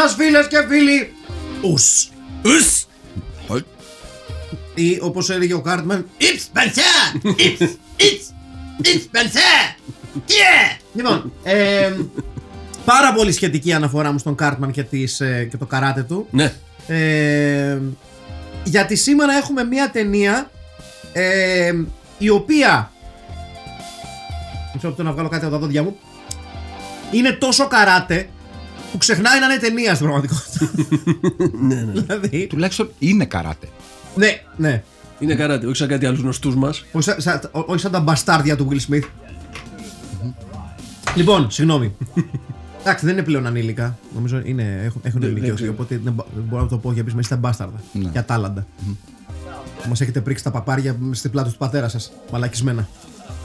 σας φίλες και φίλοι. Ους. Ους. Ή όπως έλεγε ο Κάρτμαν It's Μπερσέ It's It's It's Μπερσέ Yeah! Λοιπόν ε, Πάρα πολύ σχετική αναφορά μου στον Κάρτμαν και, τις, ε, και το καράτε του. Ναι. ε, γιατί σήμερα έχουμε μια ταινία ε, η οποία μισό λεπτό να βγάλω κάτι από τα δόντια μου. Είναι τόσο καράτε που ξεχνάει να είναι ταινία στην πραγματικότητα. ναι, ναι. δηλαδή, Τουλάχιστον είναι καράτε. ναι, ναι. Είναι καράτε, όχι σαν κάτι άλλους γνωστούς μας. Όχι σαν, σαν- ό- όχι σαν τα μπαστάρδια του Will Smith. λοιπόν, συγγνώμη. Εντάξει, δεν είναι πλέον ανήλικα. Νομίζω είναι, έχουν, έχουν Δεν- ηλικιωθεί. δεν ξέρω. Οπότε δεν μπο- δεν μπορώ να το πω για πεις στα μπάσταρδα. Ναι. Για τάλαντα. Μας έχετε πρίξει τα παπάρια στην πλάτη του πατέρα σας. Μαλακισμένα.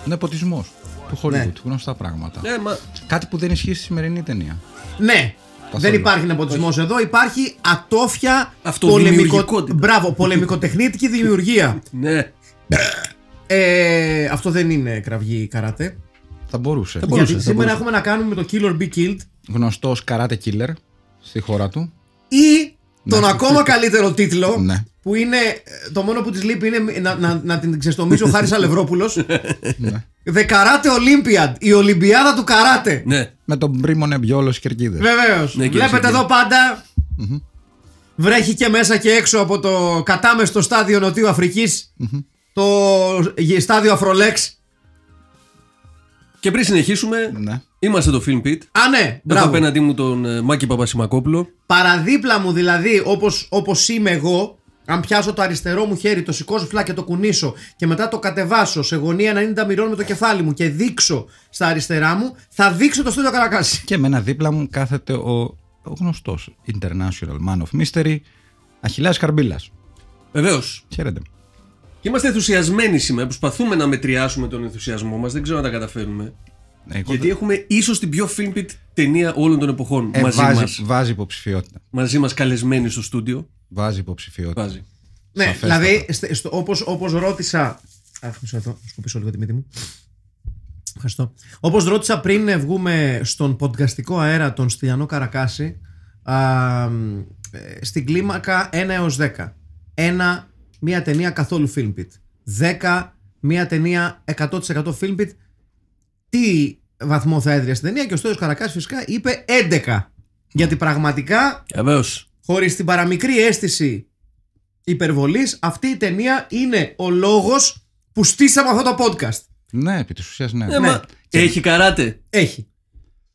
Νεποτισμό του Hollywood. Ναι. Γνωστά πράγματα. Ναι, μα. Κάτι που δεν ισχύει στη σημερινή ταινία. Ναι. Καθόλου. Δεν υπάρχει νεποτισμός εδώ. Υπάρχει ατόφια Αυτοδημιουργικότητα. Μπράβο, πολεμικοτεχνητική δημιουργία. Ναι. ε, αυτό δεν είναι κραυγή καράτε. Θα μπορούσε. Θα μπορούσε. Γιατί σήμερα έχουμε να κάνουμε με το Killer Be Killed Γνωστός καράτε killer στη χώρα του. ή τον ακόμα καλύτερο τίτλο Ναι που είναι. Το μόνο που της λείπει είναι να, να, την ξεστομίσει ο Χάρης Αλευρόπουλος. Ναι. Δεκαράτε Ολύμπιαντ. Η Ολυμπιάδα του Καράτε. Ναι. Με τον πρίμον Εμπιόλο Κερκίδες. Βεβαίως. Ναι, Βλέπετε εδώ πάντα. Βρέχει και μέσα και έξω από το κατάμεστο στάδιο Νοτιού Αφρικής. Το στάδιο Αφρολέξ. Και πριν συνεχίσουμε, ναι. είμαστε το Film Pit. Α, ναι, απέναντί μου τον ε, Μάκη Παπασημακόπουλο. Παραδίπλα μου δηλαδή, όπως είμαι εγώ, αν πιάσω το αριστερό μου χέρι, το σηκώσω φλά και το κουνήσω και μετά το κατεβάσω σε γωνία 90 μοιρών με το κεφάλι μου και δείξω στα αριστερά μου, θα δείξω το στούντιο Καρακάση. Και εμένα δίπλα μου κάθεται ο, ο γνωστός International Man of Mystery, Αχιλάς Καρμπίλας. Βεβαίως. Χαίρετε. Και είμαστε ενθουσιασμένοι σήμερα. Προσπαθούμε να μετριάσουμε τον ενθουσιασμό μας. Δεν ξέρω αν τα καταφέρουμε. Εγώ Γιατί δεν- έχουμε ίσως την πιο Film Pit ταινία όλων των εποχών ε, μαζί βάζει, μας. βάζει υποψηφιότητα. Μαζί μας καλεσμένοι στο στούντιο. Βάζει υποψηφιότητα. Βάζει. Ναι, Σαφέστατα. δηλαδή στε- στο- όπως, όπως ρώτησα... Αχ, μισό λεπτό, να σκουπίσω λίγο τη μύτη μου. Ευχαριστώ. Όπως ρώτησα πριν ε, βγούμε στον podcastικό αέρα τον Στυλιανό Καρακάση α, μ, ε, στην κλίμακα 1 έως 10. Ένα, μία ταινία καθόλου Filmpit. 10, μία ταινία 100% Filmpit. Τι βαθμό θα έδινε στην ταινία και ο Στέλιος Καρακάσης φυσικά είπε 11. Γιατί πραγματικά Βεβαίως. Χωρίς την παραμικρή αίσθηση υπερβολής αυτή η ταινία είναι ο λόγος που στήσαμε αυτό το podcast. Ναι, επί της ουσίας ναι. Ε, μα Έχει καράτε; Έχει.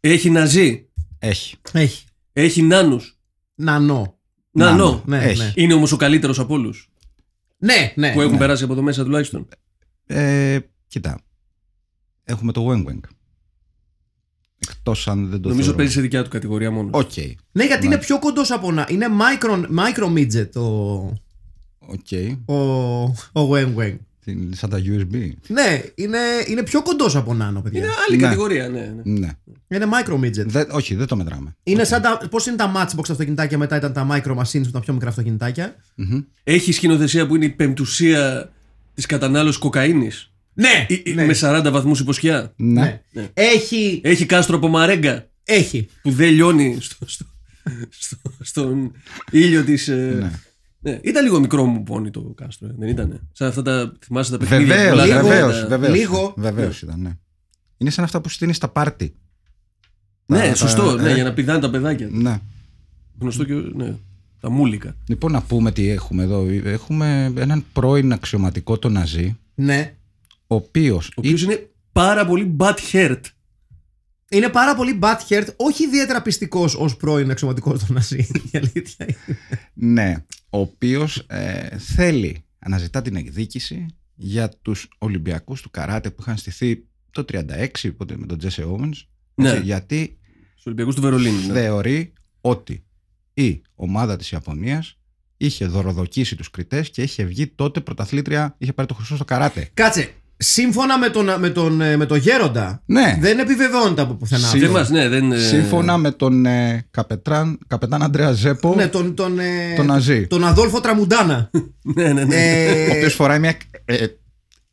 Έχει ναζί; Έχει. Έχει. Έχει νάνους; Νανό. Νάνο. Ναι, Έχει. ναι. Είναι όμω ο καλύτερο από όλους; Ναι, ναι. Που έχουν περάσει από εδώ μέσα τουλάχιστον; Ε, κοίτα. Έχουμε το Weng Weng. Εκτός αν δεν το Νομίζω θεωρώ. παίζει σε δικιά του κατηγορία μόνος. Οκ. Ναι, γιατί είναι πιο κοντός από να. Είναι micro, micro midget ο, Οκ. ο, ο Weng Weng. Την- Σαν τα USB. Ναι, είναι, είναι πιο κοντός από νάνο, παιδιά. Είναι Είναι, άλλη Ναι. κατηγορία, ναι. ναι. Ναι. micro midget. Δεν, όχι, δεν το μετράμε. Είναι σαν τα. Πώς είναι τα Matchbox αυτοκινητάκια μετά ήταν τα micro machines που ήταν πιο μικρά αυτοκινητάκια. Έχει σκηνοθεσία που είναι η πεμπτουσία της κατανάλωσης κοκαίνης. Ναι! ναι. Με 40 βαθμούς υποσχιά. Ναι. ναι. Έχει. Έχει κάστρο από μαρέγκα Έχει. που δεν λιώνει στο, στο, στο- στον ήλιο της. Ναι. Ναι. Ήταν λίγο μικρό μου πόνι το κάστρο, ε, δεν ήτανε. Σαν αυτά τα. Θυμάσαι τα παιχνίδια. που Βεβαίως, πουλάγανε βεβαίως. τα- Βεβαίως, λίγο. Βεβαίως ήταν, ναι. Είναι σαν αυτά που στείνεις στα πάρτι. Ναι, Τα- σωστό. τα- ναι, ε. για να πηδάνε τα παιδάκια. Ναι. Γνωστό και. Ναι. Τα μούλικα. Λοιπόν, να πούμε τι έχουμε εδώ. Έχουμε έναν πρώην αξιωματικό τον Ναζί, Ναι. Ο οποίος. Ο οποίος είναι πάρα πολύ bad hurt. Είναι πάρα πολύ butthurt, όχι ιδιαίτερα πιστικός ως πρώην αξιωματικός του Ναζί. Η αλήθεια είναι. Ναι, ο οποίος θέλει, αναζητά την εκδίκηση για τους Ολυμπιακούς του καράτε που είχαν στηθεί το 36 οπότε με τον Τζέσσε Owens. Ναι. έτσι, Γιατί Στους Ολυμπιακούς του Βερολίνου. ναι. θεωρεί ότι η ομάδα της Ιαπωνίας είχε δωροδοκίσει τους κριτές και είχε βγει τότε πρωταθλήτρια, είχε πάρει το χρυσό στο καράτε. Κάτσε. Σύμφωνα με τον, με τον, ε, με τον Γέροντα, Ναι. δεν επιβεβαιώνεται από πουθενά. Σύμφωνα. Δεν μας, ναι, δεν. ε, Σύμφωνα με τον ε, καπετάν, καπετάν Αντρέα Ζέπο, Ναι, τον, τον, ε, τον Ναζί. τον Αδόλφο Τραμουντάνα. Ναι, ναι, ναι. ε, ο οποίος φοράει μια... Ε, ε,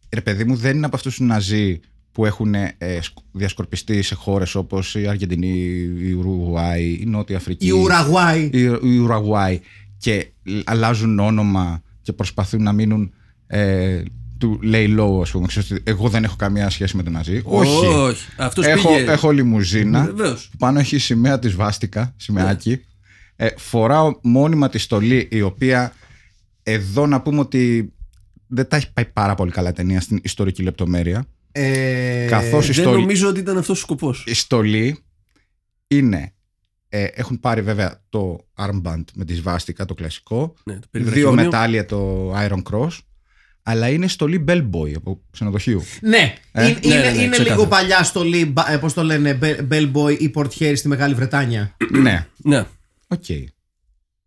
ρε παιδί μου δεν είναι από αυτούς τους Ναζί που έχουν ε, σκ- διασκορπιστεί σε χώρες όπως η Αργεντινή, η Ουρουγουάη, η Νότια Αφρική. η Ουραγουάη. η, η Ουραγουάη και αλλάζουν όνομα και προσπαθούν να μείνουν ε, του lay low ας πούμε ξέρεις, ότι εγώ δεν έχω καμία σχέση με τον Ναζί όχι, Όχι. Αυτός έχω, πήγε. έχω λιμουζίνα Βεβαίως. που πάνω έχει η σημαία της Βάστηκα σημαίακι ε, φοράω μόνιμα τη στολή η οποία εδώ να πούμε ότι δεν τα έχει πάει πάρα πολύ καλά η ταινία στην ιστορική λεπτομέρεια Ε, Καθώς η Δεν στολή- νομίζω ότι ήταν αυτός ο σκοπός. η στολή είναι ε, έχουν πάρει βέβαια το armband με τη σβάστηκα το κλασικό Ναι, το δύο περιβραχιόνιο. μετάλλια το Iron Cross αλλά είναι στολή bellboy από ξενοδοχείου Ναι, Ε, είναι, ναι, είναι, ναι, ναι, είναι ξεκάθαρα. λίγο παλιά στολή, μπα- ε, πώς το λένε, Bell- Bellboy ή Portier στη Μεγάλη Βρετάνια. ναι Ναι. οκ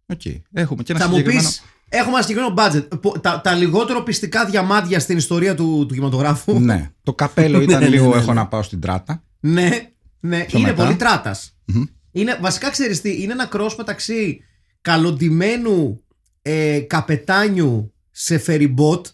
Οκ. έχουμε και ένα Θα μου συγκεκριμένο πεις, έχουμε ένα συγκεκριμένο budget. Πο- Τα, τα λιγότερο πειστικά διαμάντια στην ιστορία του, του κινηματογράφου. ναι το καπέλο ήταν Ναι, ναι, λίγο ναι, ναι. έχω να πάω στην τράτα ναι, ναι, Πιο είναι μετά. πολύ τράτας. Είναι, βασικά ξέρεις τι, είναι ένα cross μεταξύ καλοντυμένου ε, καπετάνιου σε φεριμπότ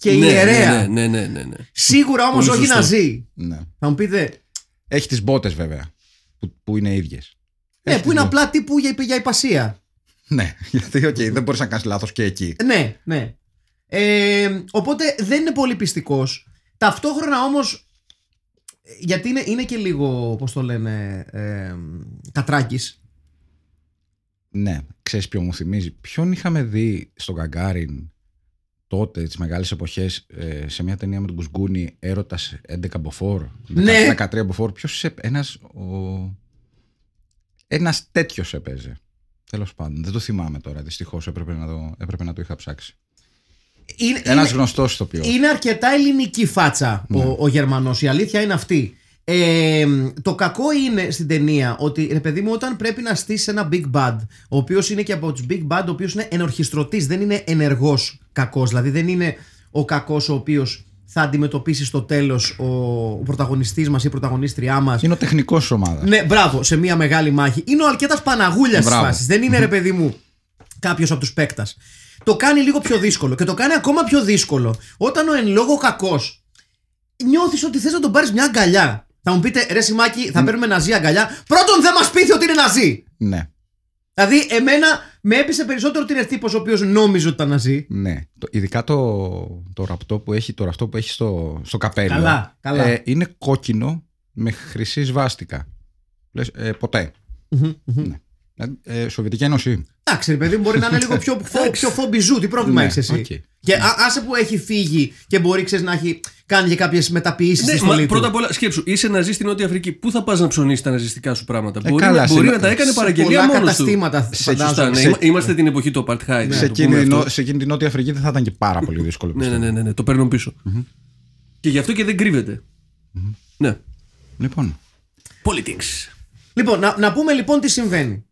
και ναι, ιερέα. Ναι, ναι, ναι, ναι, ναι. Σίγουρα όμως Πολύ όχι σωστό. ναζί. ναι. Θα μου πείτε, έχει τις μπότες βέβαια που, που είναι ίδιες ναι, Έχει που είναι τις απλά τύπου για, για ιππασία. Ναι, γιατί οκ, δεν μπορείς να κάνεις λάθος και εκεί. Ναι, ναι. Ε, οπότε δεν είναι πολύ πειστικός. Ταυτόχρονα όμως, γιατί είναι, είναι και λίγο, πώς το λένε, ε, κατράκης. Ναι, ξέρεις ποιο μου θυμίζει; Ποιον είχαμε δει στο Γκαγκάριν τότε, τις μεγάλες εποχές, ε, σε μια ταινία με τον Κουσγκούνη, έρωτας 11 μποφόρ, Ναι. 13 μποφόρ. Ποιος, επ- ένας, ο... ένας τέτοιος έπαιζε. Τέλος πάντων, δεν το θυμάμαι τώρα, δυστυχώς έπρεπε να το, έπρεπε να το είχα ψάξει. Είναι, Ένας είναι, γνωστός ηθοποιός. είναι αρκετά ελληνική φάτσα Ναι. ο, ο Γερμανός. Η αλήθεια είναι αυτή. Ε, το κακό είναι στην ταινία ότι ρε παιδί μου, όταν πρέπει να στήσεις ένα big bad, ο οποίος είναι και από τους big bad, ο οποίος είναι ενορχιστρωτής, δεν είναι ενεργός κακός. Δηλαδή δεν είναι ο κακός ο οποίος θα αντιμετωπίσει στο τέλος ο, ο πρωταγωνιστής μας ή η πρωταγωνίστριά μας. Είναι ο τεχνικός της ομάδας. Ναι, μπράβο, σε μια μεγάλη μάχη. Είναι ο Αλκέτα Παναγούλιας της Μπράβο. φάσης. Δεν είναι ρε παιδί μου κάποιος από τους παίκτα. Το κάνει λίγο πιο δύσκολο και το κάνει ακόμα πιο δύσκολο όταν ο εν λόγω κακός νιώθεις ότι θες να τον πάρεις μια αγκαλιά. Θα μου πείτε, ρε Σιμάκη, θα παίρνουμε ναζί αγκαλιά. Πρώτον, δεν μας πείθει ότι είναι ναζί. Ναι, Δηλαδή, εμένα με έπεισε περισσότερο ότι είναι τύπο ο οποίος νόμιζε ότι ήταν ναζί. ναι. Το, ειδικά το, το ραπτό που έχει, το ραπτό που έχει στο, στο καπέλο. Καλά, καλά. Ε, είναι κόκκινο με χρυσή σβάστηκα. Λες, ε, ποτέ. Ναι. Ε, ε, Σοβιετική Ένωση. Εντάξει, ρε παιδί μου, μπορεί να είναι λίγο πιο, φο, πιο φο μπιζού. Τι πρόβλημα Ναι, έχεις εσύ; οκ. Και α, άσε που έχει φύγει και μπορεί ξέρεις, να έχει κάνει και κάποιες μεταποιήσεις στη Ναι, στολή μα, του. πρώτα απ' όλα, σκέψου, είσαι ναζί στην Νότια Αφρική. Πού θα πας να ψωνίσεις τα ναζιστικά σου πράγματα; Ε, μπορεί καλά, να, σε- μπορεί να τα έκανε σε παραγγελία πολλά μόνος του. καταστήματα, Σε, φαντάζομαι. σωστά, ναι, Σε- είμα- είμαστε την εποχή του Apartheid. να σε, το πούμε εκείνη, αυτό. σε εκείνη την Νότια Αφρική δεν θα ήταν και πάρα πολύ δύσκολο. Ναι, ναι, πιστεύω. ναι, ναι, ναι, το παίρνω πίσω. Και γι' αυτό και δεν κρύβεται. Ναι. Λοιπόν, Politics. Λοιπόν, να, να πούμε λοιπόν τι συμβαίνει.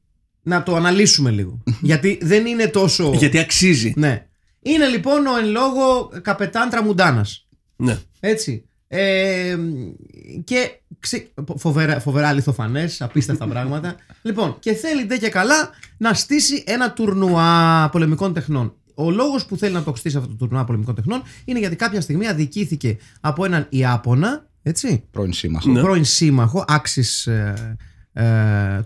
Να το αναλύσουμε λίγο. Γιατί δεν είναι τόσο. Γιατί αξίζει. Ναι. Είναι λοιπόν ο εν λόγω καπετάν Τραμουντάνας. Ναι. Έτσι. Ε, και ξε... φοβερά, φοβερά λιθοφανέ, απίστευτα πράγματα. Λοιπόν, και θέλει ντε και καλά να στήσει ένα τουρνουά πολεμικών τεχνών. Ο λόγος που θέλει να το στήσει αυτό το τουρνουά πολεμικών τεχνών είναι γιατί κάποια στιγμή αδικήθηκε από έναν Ιάπωνα, έτσι, πρώην σύμμαχο. Ναι. πρώην σύμμαχο, άξης ε, ε,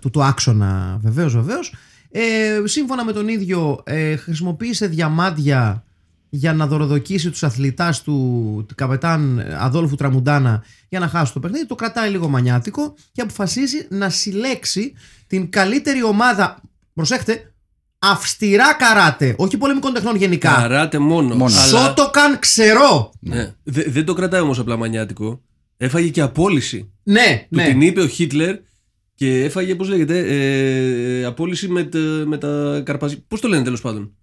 του, του άξονα βεβαίως βεβαίως ε, σύμφωνα με τον ίδιο ε, χρησιμοποίησε διαμάντια για να δωροδοκίσει τους αθλητάς του, του καπετάν Αδόλφου Τραμουντάνα για να χάσει το παιχνίδι, το κρατάει λίγο μανιάτικο και αποφασίζει να συλλέξει την καλύτερη ομάδα, προσέχτε, αυστηρά καράτε, όχι πολεμικών τεχνών γενικά. Καράτε μόνο. Μόνο. Αλλά, Σότοκαν ξερό. ναι, δε- δεν το κρατάει όμως απλά μανιάτικο. Έφαγε και απόλυση. Ναι, Του ναι. την είπε ο Χίτλερ και έφαγε, πώς λέγεται, ε, απόλυση με, τα- με τα καρπαζιά. Πώς το λένε τέλος πάντων;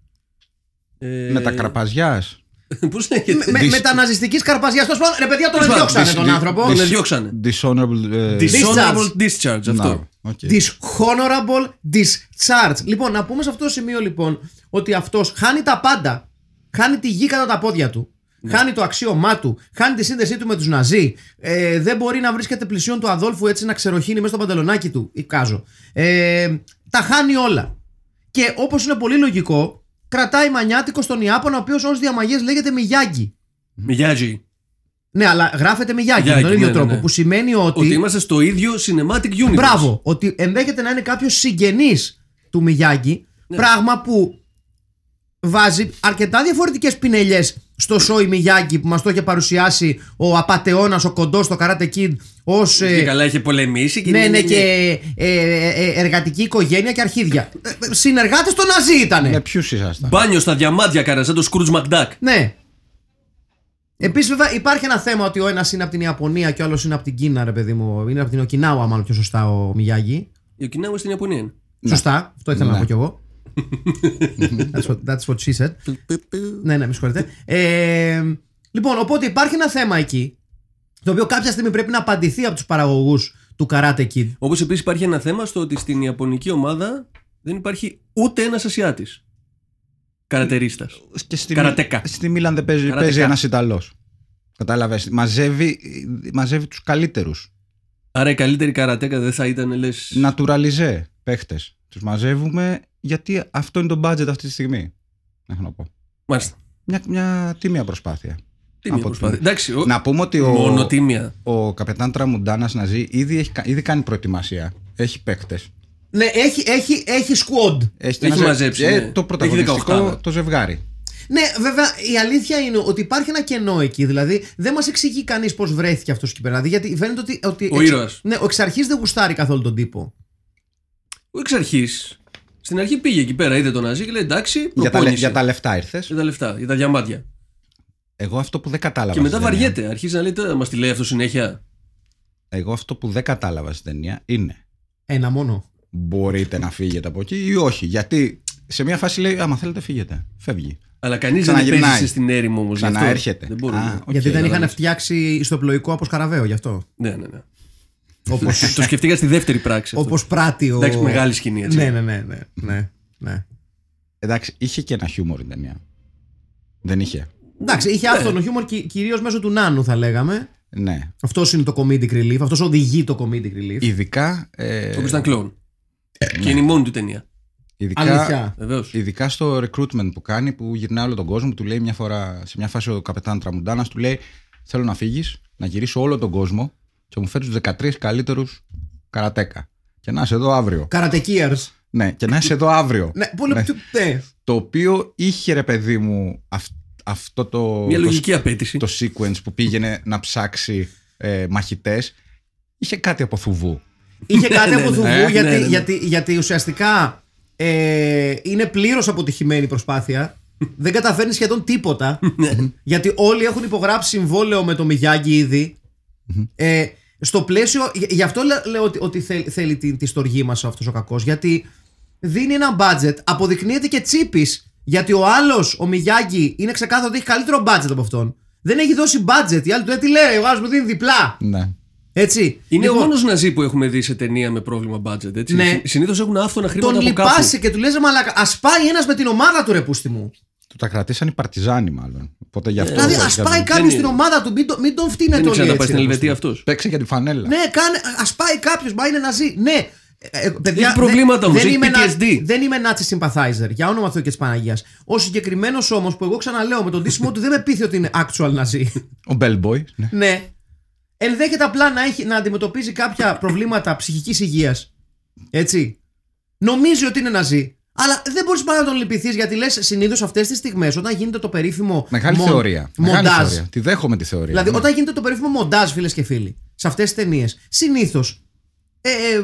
Ε, Με τα κραπαζιά. Πώς λέγεται; Με, Dis- με τα ναζιστική καρπαζιά. Τέλος πάντων, ρε παιδιά, τον Τέλος πάντων, διώξανε dis- τον dis- άνθρωπο. Τον διώξανε. Dishonorable. ε, Dishonorable discharge, αυτό. να, οκ. Dishonorable discharge. Λοιπόν, να πούμε σε αυτό το σημείο λοιπόν ότι αυτός χάνει τα πάντα. Χάνει τη γη κάτω απ' τα πόδια του. Χάνει το αξίωμά του. Χάνει τη σύνδεσή του με τους Ναζί. Ε, δεν μπορεί να βρίσκεται πλησίον του Αδόλφου έτσι να ξεροχύνει μέσα στο παντελονάκι του. Εικάζω. Ε, τα χάνει όλα. Και όπως είναι πολύ λογικό, κρατάει μανιάτικο στον Ιάπωνα, ο οποίος ως διαμαγέ λέγεται Μιγιάγκη. Μιγιάζει. Ναι, αλλά γράφεται Μιγιάγκη με Μιγιάγκη, τον ίδιο ναι, ναι, τρόπο. ναι. Που σημαίνει ότι. Ότι είμαστε στο ίδιο cinematic universe. Μπράβο, ότι ενδέχεται να είναι κάποιος συγγενής του Μιγιάγκη. Ναι. Πράγμα που βάζει αρκετά διαφορετικές πινελιές στο Σόι Μιγιάγκη που μας το είχε παρουσιάσει ο απαταιώνα, ο κοντός στο Karate Kid ως. Και καλά είχε πολεμήσει. Και ναι, ναι, και ε, ε, ε, εργατική οικογένεια και αρχίδια. Συνεργάτες των Ναζί ήταν. Με ποιους ήσασταν; Μπάνιο στα διαμάντια κάνα, σαν το Σκρούτζ Μακντάκ. Ναι. Επίσης, βέβαια, υπάρχει ένα θέμα ότι ο ένας είναι από την Ιαπωνία και ο άλλος είναι από την Κίνα, ρε παιδί μου. Είναι από την Οκινάουα, μάλλον πιο σωστά ο Μιγιάγκη. Η Οκινάουα στην Ιαπωνία είναι. Σωστά, αυτό ήθελα να Ναι. πω κι εγώ. that's, what, that's what she said. ναι, ναι, με συγχωρείτε. Ε, λοιπόν, οπότε υπάρχει ένα θέμα εκεί, το οποίο κάποια στιγμή πρέπει να απαντηθεί από τους παραγωγούς του Karate Kid. Όπως επίσης υπάρχει ένα θέμα στο ότι στην Ιαπωνική ομάδα δεν υπάρχει ούτε ένας Ασιάτης. Καρατερίστας. Και στη, Καρατέκα. στη Μίλαν δεν παίζει, Καρατέκα. παίζει ένας Ιταλός. Κατάλαβες. Μαζεύει, μαζεύει τους καλύτερους. Άρα η καλύτερη καρατέκα δεν θα ήταν, λες. Naturalize παίχτες. Τους μαζεύουμε γιατί αυτό είναι το budget αυτή τη στιγμή. Έχω να πω. Μάλιστα. Μια, μια τίμια προσπάθεια. Τι μια Από προσπάθεια. την- Εντάξει, ο... Να πούμε ότι ο, μόνο τίμια. ο καπετάν Τραμουντάνας Ναζί ήδη, έχει, κα- ήδη κάνει προετοιμασία. Έχει παίκτε. Ναι, έχει, έχει, έχει squad. Έχει μαζε- μαζέψει, ε, ναι. το Έχει πρωταγωνιστικό 18. το ζευγάρι. Ναι, βέβαια, η αλήθεια είναι ότι υπάρχει ένα κενό εκεί. Δηλαδή, δεν μας εξηγεί κανείς πώς βρέθηκε αυτός εκεί πέρα. Δηλαδή, γιατί φαίνεται ότι. ότι Ο ήρωας. Ναι, ο εξ αρχής δεν γουστάρει καθόλου τον τύπο. Ο εξ αρχής. Στην αρχή πήγε εκεί πέρα, είδε τον Ναζί και λέει εντάξει, Για τα, λε- προπόνηση. για τα λεφτά ήρθες. Για τα λεφτά, για τα διαμάντια. Εγώ αυτό που δεν κατάλαβα. Και μετά στην ταινία- βαριέται. Αρχίζει να λέει τώρα, μας τη λέει αυτό συνέχεια. Εγώ αυτό που δεν κατάλαβα στην ταινία είναι Ένα μόνο. μπορείτε να φύγετε από εκεί ή όχι. Γιατί σε μια φάση λέει, άμα θέλετε φύγετε. Φεύγει. Αλλά κανείς δεν Ξαναγυρνάει. επέζησε στην έρημο όμως. Ξαναέρχεται. Δεν μπορούμε. Α, οκ. γιατί δεν είχαν κατάλαβες. φτιάξει ιστιοπλοϊκό από σκαραβαίο γι' αυτό. Ναι, ναι, ναι. Όπως, το σκεφτήκα στη δεύτερη πράξη. αυτό. όπως πράττει ο. Εντάξει, μεγάλη σκηνή έτσι. Ναι, ναι, ναι. ναι, ναι, ναι. Εντάξει, είχε και ένα χιούμορ η ταινία. Δεν είχε. Εντάξει, είχε Ναι. άφθονο χιούμορ κυρίως μέσω του Νάνου, θα λέγαμε. Ναι. Αυτός είναι το comedic relief. Αυτός οδηγεί το comedic relief. Ειδικά. Ε, Ο οποίο ήταν κλόουν. Και είναι η μόνη του ταινία. ειδικά, Αλήθεια. Βεβαίως. ειδικά στο recruitment που κάνει, που γυρνάει όλο τον κόσμο, που του λέει μια φορά, σε μια φάση ο καπετάν Τραμουντάνας, του λέει: Θέλω να φύγεις, να γυρίσω όλο τον κόσμο και μου φέρεις τους 13 καλύτερους καρατέκα. Και να είσαι εδώ αύριο. Καρατεκίαρς. Ναι, και να είσαι εδώ αύριο. Ναι, πολύ. Ναι. Ναι. Το οποίο είχε ρε παιδί μου αυ- αυτό το. Μια το- λογική απέτηση. το sequence που πήγαινε να ψάξει ε, μαχητές είχε κάτι από θουβού. Είχε κάτι Ναι, από ναι, θουβού ναι. γιατί, Ναι, ναι, ναι. γιατί, γιατί ουσιαστικά ε, είναι πλήρως αποτυχημένη η προσπάθεια. Δεν καταφέρνει σχεδόν τίποτα. Ναι. γιατί όλοι έχουν υπογράψει συμβόλαιο με το Μιγιάγκη ήδη. Ε, στο πλαίσιο. γι- Γι' αυτό λέ- λέω ότι, ότι θέλ- θέλει τη, τη στοργή μας αυτός ο κακός. Γιατί δίνει ένα budget, αποδεικνύεται και τσίπης. Γιατί ο άλλος, ο Μιγιάγκη, είναι ξεκάθαρο ότι έχει καλύτερο budget από αυτόν. Δεν έχει δώσει budget. Οι άλλοι του λένε τι λέει, ο άλλος μου δίνει διπλά. Ναι. Έτσι. Είναι Λοιπόν, ο μόνος Ναζί που έχουμε δει σε ταινία με πρόβλημα budget. Έτσι. Ναι. Συνήθως έχουν άφθονα χρήματα τον από κάπου. λυπάσαι και του λες «Ρε μαλάκα, ας πάει ένας με την ομάδα του ρε πούστη μου. Του τα κρατήσαν οι παρτιζάνοι μάλλον. Οπότε γι' αυτό. δηλαδή δεν ας πάει ξέρω. κάποιος είναι. στην ομάδα του, μην, το- μην τον φτύνετε Δεν όλοι ήξερα να πάει έτσι, στην ρε Ελβετία πούστη μου. αυτός. Παίξε για τη φανέλα. Ναι, κάνε, ας πάει κάποιος, μα είναι ναζί. Ναι. Ε, ε, παιδιά, Έχει προβλήματα δεν- όμως, δεν έχει είμαι να- PTSD. Δεν είμαι Nazi sympathizer, για όνομα Θεού και της Παναγίας. Ο συγκεκριμένος όμως που εγώ ξαναλέω με τον τίσιμο του δεν με πείθει ότι είναι actual ναζί. Ο Bellboy. Ναι. ναι. Ενδέχεται απλά να, έχει, να αντιμετωπίζει κάποια προβλήματα ψυχικής υγείας. Έτσι. Νομίζει ότι είναι ναζί. Αλλά δεν μπορείς παρά να τον λυπηθείς γιατί λες συνήθως αυτές τις στιγμές όταν γίνεται το περίφημο. Μεγάλη μον- θεωρία. Μεγάλη Μοντάζ. θεωρία. Τη δέχομαι τη θεωρία. Δηλαδή, Ναι. όταν γίνεται το περίφημο μοντάζ, φίλες και φίλοι, σε αυτές τις ταινίες, συνήθως ε, ε,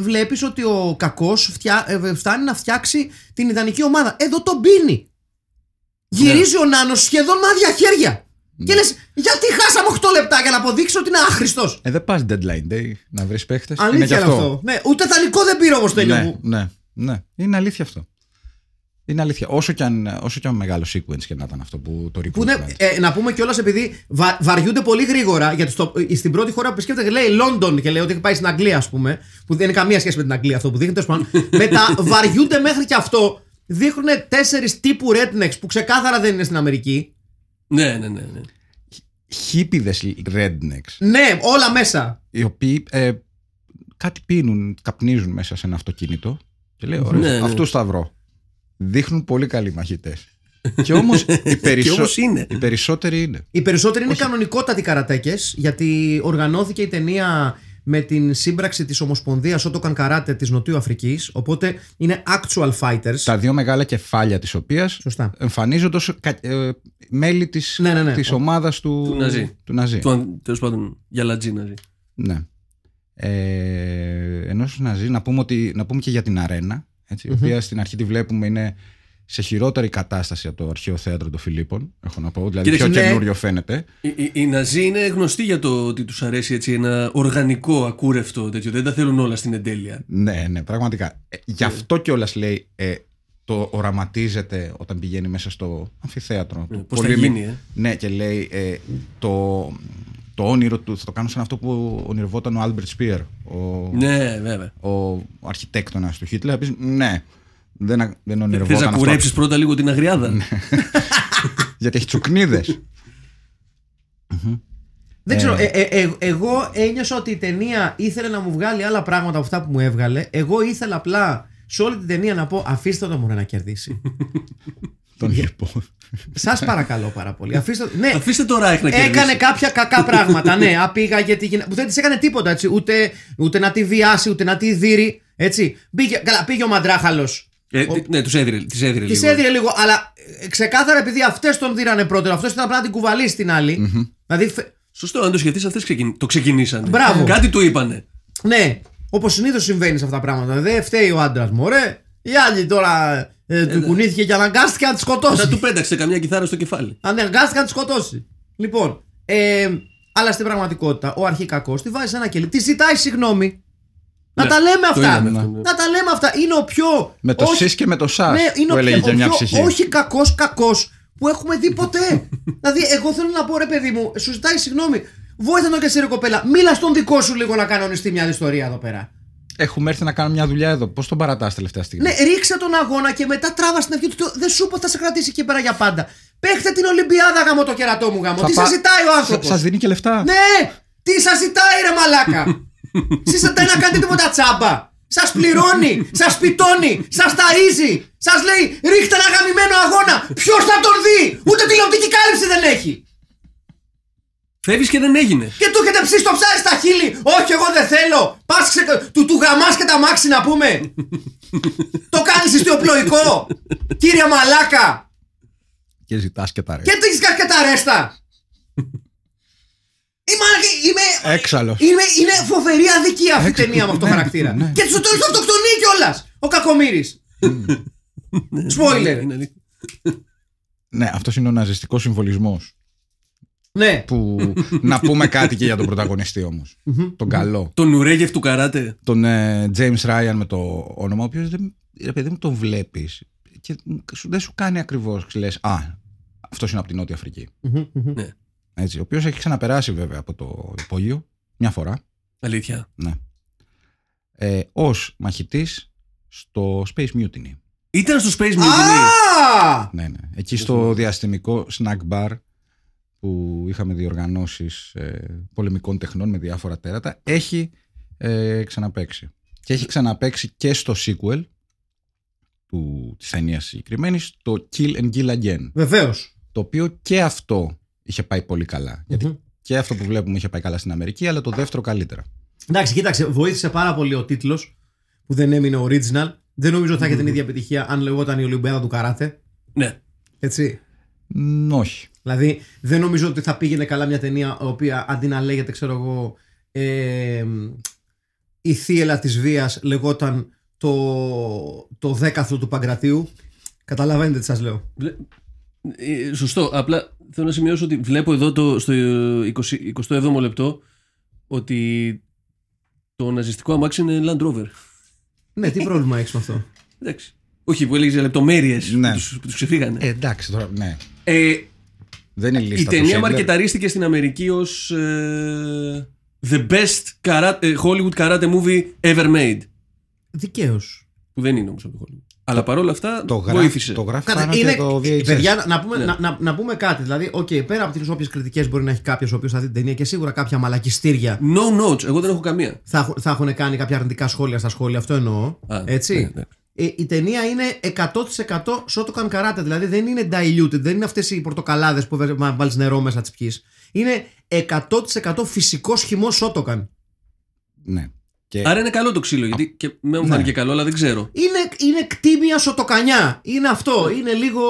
βλέπεις ότι ο κακός φτάνει να φτιάξει την ιδανική ομάδα. Εδώ τον πίνει. Γυρίζει ο Νάνος σχεδόν με άδεια χέρια. Και λες, γιατί χάσαμε 8 λεπτά για να αποδείξει ότι είναι άχρηστος. Ε, δεν πας deadline day να βρεις παίχτες. Αλήθεια είναι αυτό. Ναι, ούτε δανεικό δεν πήρε όμως το ναι, μου. ναι, ναι. Είναι αλήθεια αυτό. Είναι αλήθεια. Όσο και αν, όσο και αν μεγάλο sequence και να ήταν αυτό που το Που είναι, ε, να πούμε κιόλας επειδή βα, βαριούνται πολύ γρήγορα. Γιατί στο, ε, στην πρώτη χώρα που επισκέπτεται λέει London και λέει ότι έχει πάει στην Αγγλία, ας πούμε. Που δεν είναι καμία σχέση με την Αγγλία αυτό που δείχνει. Τέλος Μετά βαριούνται μέχρι και αυτό. Δείχνουν τέσσερις τύπου rednecks που ξεκάθαρα δεν είναι στην Αμερική. Ναι, ναι, ναι. ναι. Χίπηδες rednecks. Ναι, όλα μέσα. Οι οποίοι ε, κάτι πίνουν, καπνίζουν μέσα σε ένα αυτοκίνητο. Και λέει: Ωραία, ναι, ναι. αυτούς θα βρω δείχνουν πολύ καλοί μαχητές. Και όμως οι, περισσο... είναι. οι περισσότεροι είναι. Οι περισσότεροι είναι κανονικότατοι καρατέκες, γιατί οργανώθηκε η ταινία με την σύμπραξη της Ομοσπονδίας Ότοκαν Καράτε της Νοτιού Αφρικής. Οπότε είναι actual fighters. Τα δύο μεγάλα κεφάλια της οποίας εμφανίζονται ως ε, μέλη τη ναι, ναι, ναι. της ομάδας του, του Ναζί. Του, Ναζί. του Τέλος πάντων, Λατζή Ναζί. Ναι. Ε, ενώ Ναζί, να πούμε, ότι, να πούμε και για την αρένα έτσι, η οποία στην αρχή τη βλέπουμε είναι σε χειρότερη κατάσταση από το αρχαίο θέατρο των Φιλίππων. Έχω να πω. Δηλαδή πιο καινούριο φαίνεται. Οι, οι, Ναζί είναι γνωστοί για το ότι τους αρέσει έτσι ένα οργανικό, ακούρευτο τέτοιο. Δεν τα θέλουν όλα στην εντέλεια. Ναι, ναι, πραγματικά. Ε, γι' αυτό κιόλας λέει ε, το οραματίζεται όταν πηγαίνει μέσα στο αμφιθέατρο. Ε, Πώς θα γίνει, ε; Ναι, και λέει ε, το, το όνειρο του θα το κάνω σαν αυτό που ονειρευόταν ο Άλμπερτ Σπίερ. Ο, ναι, βέβαια. Ο, ο αρχιτέκτονας του Χίτλερ. Ναι, δεν, δεν ονειρευόταν. Θες να κουρέψεις πρώτα λίγο την αγριάδα. Ναι. Γιατί έχει τσουκνίδες. Δεν ξέρω, ε, ε, ε, εγώ ένιωσα ότι η ταινία ήθελε να μου βγάλει άλλα πράγματα από αυτά που μου έβγαλε. Εγώ ήθελα απλά σε όλη την ταινία να πω αφήστε το μόνο να κερδίσει. Τον λοιπόν. Σας παρακαλώ πάρα πολύ. Αφήστε, ναι, Αφήστε το Ράιχ να Έκανε κάποια κακά πράγματα. ναι, απήγαγε τη γυναίκα. Που δεν της έκανε τίποτα έτσι. Ούτε, ούτε να τη βιάσει, ούτε να τη δείρει. Έτσι. Πήγε, καλά, πήγε ο Μαντράχαλος. Ε, ο... Ναι, τους έδιρε, τις έδιρε λίγο. έδιρε λίγο, αλλά ε, ξεκάθαρα επειδή αυτές τον δίρανε πρώτα, αυτός ήταν απλά να την κουβαλήσει την άλλη. Mm-hmm. Δηλαδή, Σωστό, αν το σκεφτείς, αυτές ξεκιν... το ξεκινήσανε. Μπράβο. Κάτι του είπανε. Ναι, όπως συνήθως συμβαίνει σε αυτά τα πράγματα. Δεν φταίει ο άντρας μου, ωραία. Οι άλλοι τώρα ε, του ε, κουνήθηκε και αναγκάστηκε να τη σκοτώσει. Θα του πέταξε καμιά κιθάρα στο κεφάλι. Αναγκάστηκε να τη σκοτώσει. Λοιπόν, ε, αλλά στην πραγματικότητα ο αρχικακός τη βάζει σε ένα κελί. Τη ζητάει συγγνώμη. Να ναι, τα λέμε αυτά. Ναι. Να τα λέμε αυτά. Είναι ο πιο. Με το ΣΥΣ και με το ΣΑΣ. Ναι, είναι ο, πιο, μια ψυχή. Όχι κακός κακός που έχουμε δει ποτέ. δηλαδή, εγώ θέλω να πω ρε παιδί μου, σου ζητάει συγγνώμη. Βόηθα τον και σε κοπέλα. Μίλα στον δικό σου λίγο να κανονιστεί μια ιστορία εδώ πέρα. Έχουμε έρθει να κάνουμε μια δουλειά εδώ. Πώς τον παρατάς τελευταία στιγμή; Ναι, ρίξε τον αγώνα και μετά τράβας στην ευχή του. Δεν σου είπα θα σε κρατήσει εκεί πέρα για πάντα. Παίχτε την Ολυμπιάδα γάμο το κερατό μου γάμο. Τι πα... σας ζητάει ο άνθρωπος; Σας δίνει και λεφτά; Ναι, τι σας ζητάει ρε μαλάκα; Σας ζητάει να κάνετε τίποτα τσάμπα. Σας πληρώνει, σας πιτώνει, σας ταΐζει. Σας λέει ρίχτε ένα γαμημένο αγώνα. Ποιος θα τον δει; Ούτε τηλεοπτική κάλυψη δεν έχει. Φεύγεις και δεν έγινε. Και του έχετε ψήσει το ψάρι στα χείλη. Όχι, εγώ δεν θέλω. Πας ξε... του, του γαμάς και τα μάξι να πούμε. το κάνεις ιστιοπλοϊκό. Κύριε Μαλάκα. Και ζητάς και τα ρέστα. Και ζητάς και τα ρέστα. Είμαι, είμαι, Έξαλλος. Είναι, είναι φοβερή αδικία αυτή η ταινία με αυτό το ναι, χαρακτήρα. Ναι. Και του το αυτοκτονεί κιόλας ο Κακομήρη. Σπόιλερ. Ναι, αυτός είναι ο ναζιστικός συμβολισμός. Ναι. Που να πούμε κάτι και για τον πρωταγωνιστή όμως. τον καλό. Τον Ουρέγεφ του καράτε. Τον ε, James Ryan με το όνομα, ο οποίος δεν. Ρε παιδί μου, τον βλέπεις και δεν σου κάνει ακριβώς. Λες, Α, αυτός είναι από την Νότια Αφρική. Ναι. Έτσι, ο οποίος έχει ξαναπεράσει βέβαια από το υπόγειο μια φορά. Αλήθεια. Ναι. Ε, Ω μαχητής στο Space Mutiny. Ήταν στο Space Mutiny. Ναι, ναι. Εκεί στο διαστημικό snack bar που είχαμε διοργανώσεις ε, πολεμικών τεχνών με διάφορα τέρατα έχει ε, ξαναπαίξει. Και έχει ξαναπαίξει και στο sequel του, της ταινίας συγκεκριμένης, το Kill and Kill Again. Βεβαίως. Το οποίο και αυτό είχε πάει πολύ Γιατί και αυτό που βλέπουμε είχε πάει καλά στην Αμερική, αλλά το δεύτερο καλύτερα. Εντάξει, κοίταξε, βοήθησε πάρα πολύ ο τίτλος που δεν έμεινε original. Δεν νομίζω ότι θα είχε την ίδια επιτυχία αν λεγόταν η Ολυμπιάδα του Καράτε. Ναι. Έτσι. όχι. Δηλαδή, δεν νομίζω ότι θα πήγαινε καλά μια ταινία η οποία αντί να λέγεται, ξέρω εγώ. Ε, η θύελα της βίας λεγόταν το, το δέκαθλο του Παγκρατίου. Καταλαβαίνετε τι σας λέω. Βλέ- ε, σωστό. Απλά θέλω να σημειώσω ότι βλέπω εδώ το, στο 20, 27ο λεπτό ότι το ναζιστικό αμάξι είναι Land Rover. Ναι, τι πρόβλημα έχεις με αυτό; Εντάξει. Όχι, που έλεγες για λεπτομέρειες Ναι. που, τους, που τους ξεφύγανε. Ε, εντάξει τώρα, ναι. Ε, Δεν είναι η λίστα του ταινία Schindler. μαρκεταρίστηκε στην Αμερική ως ε, The best karate, ε, Hollywood karate movie ever made. Δικαίως. Που δεν είναι όμως από το Hollywood. Αλλά παρόλα αυτά Το γράφει, βοήθησε. το γράφει Κάτσε, πάνω είναι, και το VHS. παιδιά, να- να πούμε, Ναι. να, να, να πούμε κάτι. Δηλαδή, okay, πέρα από τις όποιες κριτικές μπορεί να έχει κάποιος ο οποίος θα δει την ταινία και σίγουρα κάποια μαλακιστήρια No notes, εγώ δεν έχω καμία. θα, έχουν- θα έχουν κάνει κάποια αρνητικά σχόλια στα σχόλια. Αυτό εννοώ. Α, έτσι. ναι, ναι. Ε, η ταινία είναι 100% Shotokan καράτε. Δηλαδή δεν είναι diluted, δεν είναι αυτές οι πορτοκαλάδες που βάλεις νερό μέσα τις πιεις. Είναι 100% φυσικός χυμός Shotokan. Ναι. Και Άρα είναι καλό το ξύλο, γιατί και με μου Ναι. φάνηκε καλό, αλλά δεν ξέρω. Είναι, είναι κτίμια σωτοκανιά. Είναι αυτό. Είναι λίγο.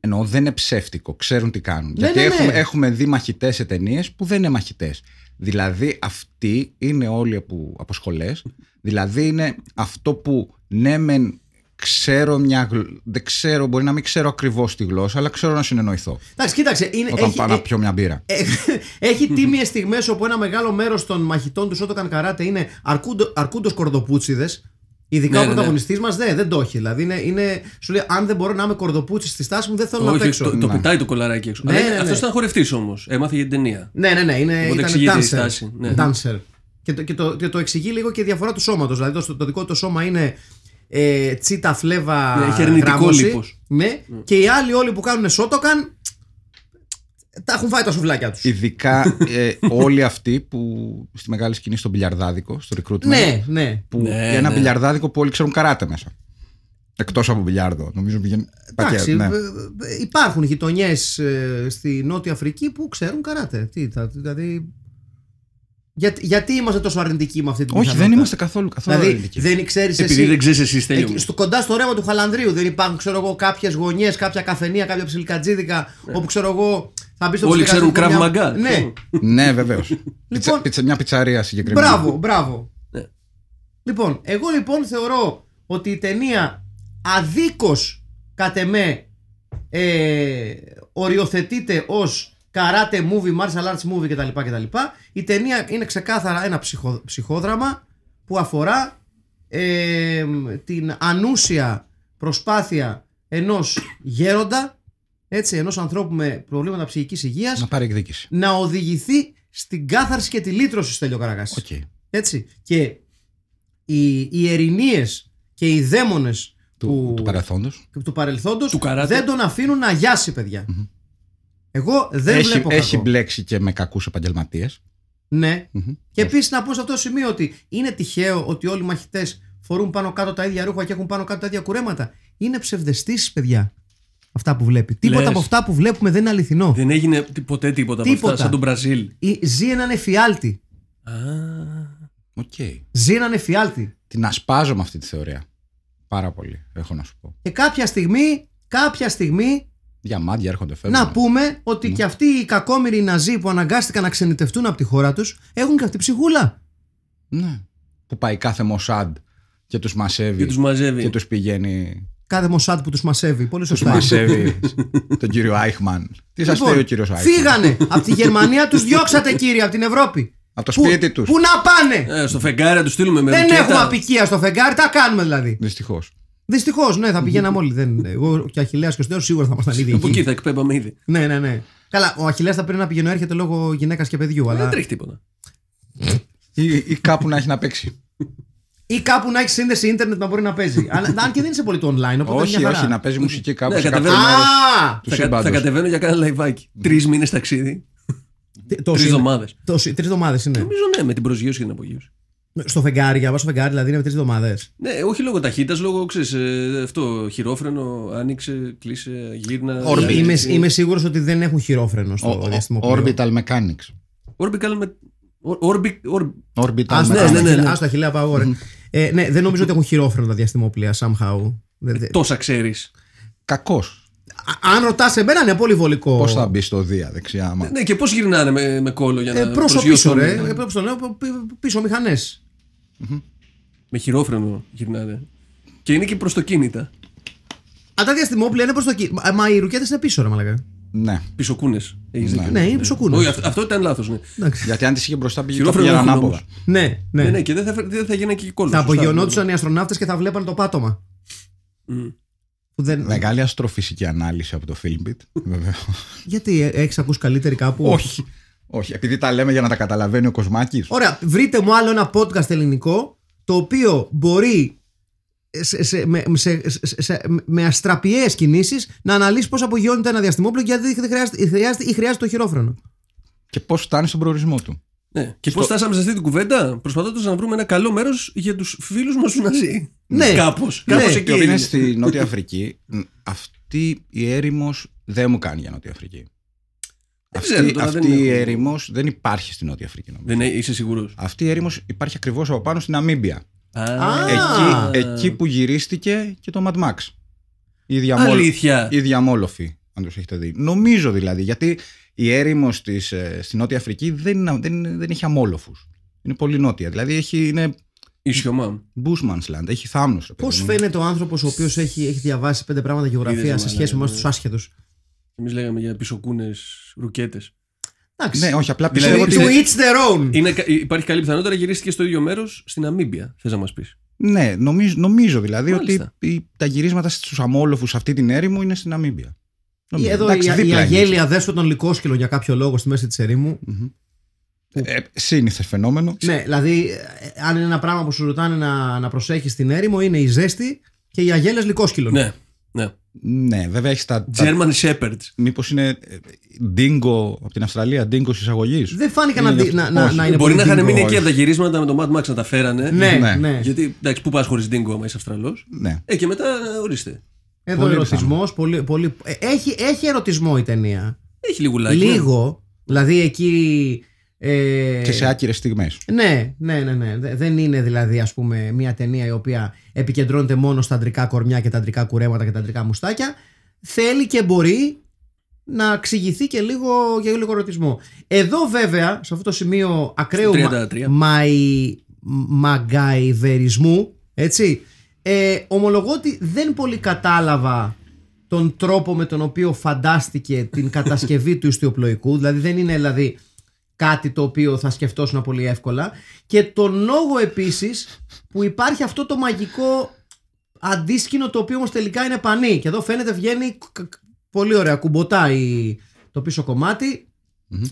εννοώ δεν είναι ψεύτικο, ξέρουν τι κάνουν. Ναι, Γιατί ναι, ναι. Έχουμε, έχουμε δει μαχητές σε ταινίες που δεν είναι μαχητές. Δηλαδή αυτοί είναι όλοι από, από σχολές. Δηλαδή είναι αυτό που ναι, μεν ξέρω μια γλ- Δεν ξέρω, μπορεί να μην ξέρω ακριβώς τη γλώσσα, αλλά ξέρω να συνεννοηθώ. Εντάξει, κοίταξε. Είναι, Όταν έχει, πάω να ε, πιω μια μπύρα. Ε, έχει τίμιες στιγμές όπου ένα μεγάλο μέρος των μαχητών τους Shotokan Karate είναι αρκούντο, αρκούντος κορδοπούτσιδες. Ειδικά Ναι, ο ναι, ναι. πρωταγωνιστής μας δεν, δεν το έχει. Δηλαδή είναι, είναι, σου λέει: Αν δεν μπορώ να είμαι κορδοπούτσι στη στάση μου, δεν θέλω να Όχι, παίξω. το, το Ναι. πετάει το κολαράκι έξω. Ναι, Αλλά ναι, ναι. Αυτό ήταν χορευτής όμως. Έμαθε για την ταινία. Ναι, ναι, ναι. Είναι, Οπότε ήταν εξηγείται η dancer. στάση, ναι. dancer. Και, το, και, το, και το εξηγεί λίγο και η διαφορά του σώματος. Δηλαδή το, το δικό του σώμα είναι ε, τσίτα, φλέβα, Ναι, έχει αρνητικό γράμμωση. λίπος. Ναι. Και οι άλλοι όλοι που κάνουν Shotokan τα έχουν φάει τα σουβλάκια τους. Ειδικά ε, όλοι αυτοί που στη μεγάλη σκηνή στο μπιλιαρδάδικο, στο recruitment. Ναι, ναι. Που, Ναι, για ένα ναι. μπιλιαρδάδικο που όλοι ξέρουν καράτε μέσα. Εκτός από μπιλιάρδο. Νομίζω πηγαίνει. Εντάξει, πακέτο, ναι. ε, ε, υπάρχουν γειτονιές στη Νότια Αφρική που ξέρουν καράτε. Τι, θα- δηλαδή. Γιατί, γιατί είμαστε τόσο αρνητικοί με αυτή την Όχι, δεν πιθανότητα; είμαστε καθόλου, καθόλου Δηλαδή αρνητικοί. δεν ξέρεις εσύ. Επειδή δεν ξέρεις εσύ, Εκεί, τέλειο. στο, κοντά στο ρεύμα του Χαλανδρίου δεν υπάρχουν, ξέρω εγώ, κάποιες γωνιές, κάποια καφενεία, κάποια ψιλικατζίδικα, όπου ξέρω εγώ θα μπεις στο Ναι. Όλοι ξέρουν ψιλικατζίδικο Krav μια- Maga. Ναι, ναι, βεβαίως. Λοιπόν- μια πιτσαρία συγκεκριμένα. μπράβο, μπράβο. Ναι. Λοιπόν, εγώ λοιπόν θεωρώ ότι η ταινία αδίκως κατ' εμέ ε, οριοθετείται ως καράτε movie, martial arts movie κτλ. κτλ. Η ταινία είναι ξεκάθαρα ένα ψυχο, ψυχόδραμα που αφορά ε, την ανούσια προσπάθεια ενός γέροντα, έτσι, ενός ανθρώπου με προβλήματα ψυχικής υγείας Να πάρει εκδίκηση. να οδηγηθεί στην κάθαρση και τη λύτρωση Στέλιο Καραγάση. Οκ. Έτσι. Και οι, οι Ερινύες και οι δαίμονες Του, που, του παρελθόντος. του παρελθόντος Του καράτε. δεν τον αφήνουν ν' αγιάσει παιδιά. Εγώ δεν Έχει, βλέπω έχει κακό. μπλέξει και με κακούς επαγγελματίες. Ναι. Και επίσης να πω σε αυτό το σημείο ότι είναι τυχαίο ότι όλοι οι μαχητές φορούν πάνω κάτω τα ίδια ρούχα και έχουν πάνω κάτω τα ίδια κουρέματα. Είναι ψευδαισθήσεις, παιδιά. Αυτά που βλέπει. Τίποτα Λες. από αυτά που βλέπουμε δεν είναι αληθινό. Δεν έγινε τι- ποτέ τίποτα από Τίποτα. αυτά, σαν τον Μπραζίλ. Ή- Ζει έναν εφιάλτη. Α, Οκ. Ζει έναν εφιάλτη. Την ασπάζομαι αυτή τη θεωρία. Πάρα πολύ, έχω να σου πω. Και κάποια στιγμή, κάποια στιγμή Διαμάντια έρχονται, φεύγουν. να πούμε ότι και αυτοί οι κακόμοιροι Ναζί που αναγκάστηκαν να ξενιτευτούν από τη χώρα τους έχουν και αυτοί ψυχούλα. Ναι. Που πάει κάθε Μοσάντ και τους μασεύει. και τους μαζεύει. και τους πηγαίνει. Κάθε Μοσάτ που τους μασεύει. Πολύ Τους σωστά. μασεύει τον κύριο Άιχμαν. Τι σας Λοιπόν, λέει ο κύριος Άιχμαν; φύγανε από τη Γερμανία, τους διώξατε κύριε από την Ευρώπη. Από το Πού- σπίτι τους. Πού να πάνε; Ε, στο φεγγάρι να τους στείλουμε με Δεν ρουκέτα. έχουμε απικία στο φεγγάρι, τα κάνουμε δηλαδή. Δυστυχώς. Δυστυχώς, ναι, θα πηγαίναμε όλοι. Δεν, εγώ και ο Αχηλέας και ο Στέο σίγουρα θα ήμασταν ήδη Από εκεί εκεί. θα εκπέμπαμε ήδη. Ναι, ναι, ναι. Καλά, ο Αχηλέας θα πρέπει να πηγαίνει έρχεται λόγω γυναίκας και παιδιού. Δεν Αλλά... τρέχει τίποτα. Ή, ή κάπου να έχει να παίξει. Ή κάπου να έχει σύνδεση ίντερνετ να μπορεί να παίζει. αν, αν και δεν είσαι πολύ το online, οπότε όχι, μια χαρά. όχι, να παίζει μουσική κάπου Ναι, σε κάποιο κατεβαίνω. μέρο Α! του Θα, κα- θα σύμπαντος. κατεβαίνω για κάνα λαϊβάκι. Τρεις μήνες ταξίδι. Τι- το Τρεις είναι- εβδομάδες. το συ- Τρεις εβδομάδες είναι. Νομίζω ναι, με την προσγείωση και την απογείωση. Στο φεγγάρι, για να πάω στο φεγγάρι, δηλαδή είναι τρεις εβδομάδες. Ναι, όχι λόγω ταχύτητας, λόγω ξέρεις, ε, αυτό. Χειρόφρενο, άνοιξε, κλείσε, γύρνα. Orbital. δηλαδή, Είμαι, έτσι. είμαι σίγουρος ότι δεν έχουν χειρόφρενο στο Ο- ο- διαστημόπλοιο. Orbital Mechanics. Orbital με. Orbic, orb... Orbital Α, ναι, ναι, ναι, ναι, ναι. Άστα χιλιά πάω ωραία. ε, ναι, δεν νομίζω ότι έχουν χειρόφρενο τα διαστημόπλαια, somehow. Δεν- δεν- Τόσα ξέρεις. Κακός. Α- Αν ρωτάς εμένα, είναι πολύ βολικό. Πώς θα μπει στο Δία δεξιά, άμα. Ναι, και πώς γυρνάνε με, με κόλλο για να Ε, πρόσω προσγειώσουν. πίσω, ρε. Ε, πώς το λέω, π- π- πίσω μηχανές. Με χειρόφρενο γυρνάνε. Και είναι και προστοκίνητα. Α, τα διαστημόπλια είναι προς το εκεί. Μα, μα οι ρουκέτες είναι πίσω, ρε Μαλακά. Ναι. Πισωκούνες. Έχεις δίκιο. Ναι, είναι πισωκούνες. Όχι, αυτό, αυτό ήταν λάθος. Ναι. Εντάξει. Γιατί αν τη είχε μπροστά πήγε Χειρόφρενο πήγαινε έχουν ανάποδα. όμως. Ναι, ναι. Ναι, ναι, και δεν θα, φε- δεν θα γίνανε και κόλλο. Θα απογειωνόντουσαν οι αστροναύτες και θα βλέπαν το πάτωμα. Που δεν... Μεγάλη αστροφυσική ανάλυση από το Filmbit. Βέβαια. Γιατί έχεις ακούσει καλύτερη κάπου; Όχι. Όχι, επειδή τα λέμε για να τα καταλαβαίνει ο Κοσμάκης. Ωραία, βρείτε μου άλλο ένα podcast ελληνικό το οποίο μπορεί σε, σε, με, σε, σε, σε- με αστραπιαίες κινήσεις να αναλύσει πώς απογειώνεται ένα διαστημόπλο γιατί δεν χρειάζεται, ή χρειάζεται, ή χρειάζεται το χειρόφρενο. Και πώς φτάνει στον προορισμό του. Ναι. Και πώς φτάσαμε σε αυτή την κουβέντα, προσπαθώντα να βρούμε ένα καλό μέρος για τους φίλους μας του Ναζί. Ναι. Κάπως. Ναι. Κάπως Και εκεί. είναι έγινε. στη Νότια Αφρική. μ, Αυτή η έρημος δεν μου κάνει για Νότια Αφρική. Δεν Αυτή, ξέρω, τώρα δεν αυτή η έχω- έρημο δεν υπάρχει στη Νότια Αφρική νομίζω. Δεν είναι- είσαι σίγουρος; Αυτή η έρημο υπάρχει ακριβώς από πάνω στην Ναμίμπια. Α. Εκεί, εκεί που γυρίστηκε και το Mad Max. Η διαμόλ- Αλήθεια. η διαμόλοφη, αν του έχετε δει. Νομίζω δηλαδή, γιατί η έρημος της, ε, στη Νότια Αφρική δεν, είναι- δεν, είναι- δεν έχει αμόλοφους. Είναι πολύ νότια. Δηλαδή έχει, είναι Ισιωμά. Bushman's Land, έχει θάμνου. Πώς φαίνεται ο άνθρωπος ο οποίος έχει, έχει διαβάσει πέντε πράγματα γεωγραφία Είδες, σε σχέση με μαλάκα, εμάς ναι. τους άσχετους; Εμείς λέγαμε για πισωκούνες ρουκέτες. Εντάξει. Ναι, όχι, απλά Δηλαδή, πιστεύω to ότι. each their own. Είναι, υπάρχει καλή πιθανότητα να γυρίστηκε στο ίδιο μέρος στην Αμίμπια. Θες να μας πεις. Ναι, νομίζω, νομίζω δηλαδή Μάλιστα. ότι η- τα γυρίσματα στους αμόλοφους αυτή την έρημο είναι στην Ναμίμπια. Νομίζω. Εδώ Εντάξει, η, η δίπλα είναι. αγέλια δέσπο των λικόσκυλων για κάποιο λόγο στη μέση της ερήμου. Ε, Σύνηθε φαινόμενο. Ναι, δηλαδή, ε, αν είναι ένα πράγμα που σου ρωτάνε να, να προσέχεις στην έρημο, είναι η ζέστη και οι αγέλες λικόσκυλων. Ναι. Ναι. Ναι, βέβαια έχεις τα. τα German Shepherds. Μήπως είναι ντίνγκο από την Αυστραλία, ντίνγκο εισαγωγή. Δεν φάνηκαν να, Είναι δι- γι' αυτό. να, να, Όχι. να είναι Μπορεί να πολύ είχαν dingo. μείνει εκεί όχι. από τα γυρίσματα με το Mad Max να τα φέρανε. Ναι, ναι. Ναι. Γιατί εντάξει, πού πας χωρίς Dingo άμα είσαι Αυστραλός; Ναι. Ε, και μετά ε, ορίστε. Εδώ Πολύ ερωτισμός. Πολύ, πολύ... ε, Έχει, έχει ερωτισμό η ταινία. Έχει λιγουλάκι. Λίγο. Δηλαδή εκεί. Ε, Και σε άκυρες στιγμές. Ναι, ναι, ναι, ναι. Δε- Δεν είναι δηλαδή ας πούμε μια ταινία η οποία επικεντρώνεται μόνο στα αντρικά κορμιά και τα αντρικά κουρέματα και τα αντρικά μουστάκια. Θέλει και μπορεί να εξηγηθεί και λίγο, και λίγο ερωτισμό. Εδώ βέβαια, σε αυτό το σημείο ακραίου Στο μα- 33. μαϊ, μαγκαϊβερισμού, έτσι, ε, ομολογώ ότι δεν πολύ κατάλαβα τον τρόπο με τον οποίο φαντάστηκε την κατασκευή του ιστιοπλοϊκού. Δηλαδή δεν είναι δηλαδή κάτι το οποίο θα σκεφτόσουν πολύ εύκολα. Και τον λόγο επίσης που υπάρχει αυτό το μαγικό αντίσκηνο το οποίο όμως τελικά είναι πανί. Και εδώ φαίνεται βγαίνει κ- κ- πολύ ωραία. Κουμποτάει το πίσω κομμάτι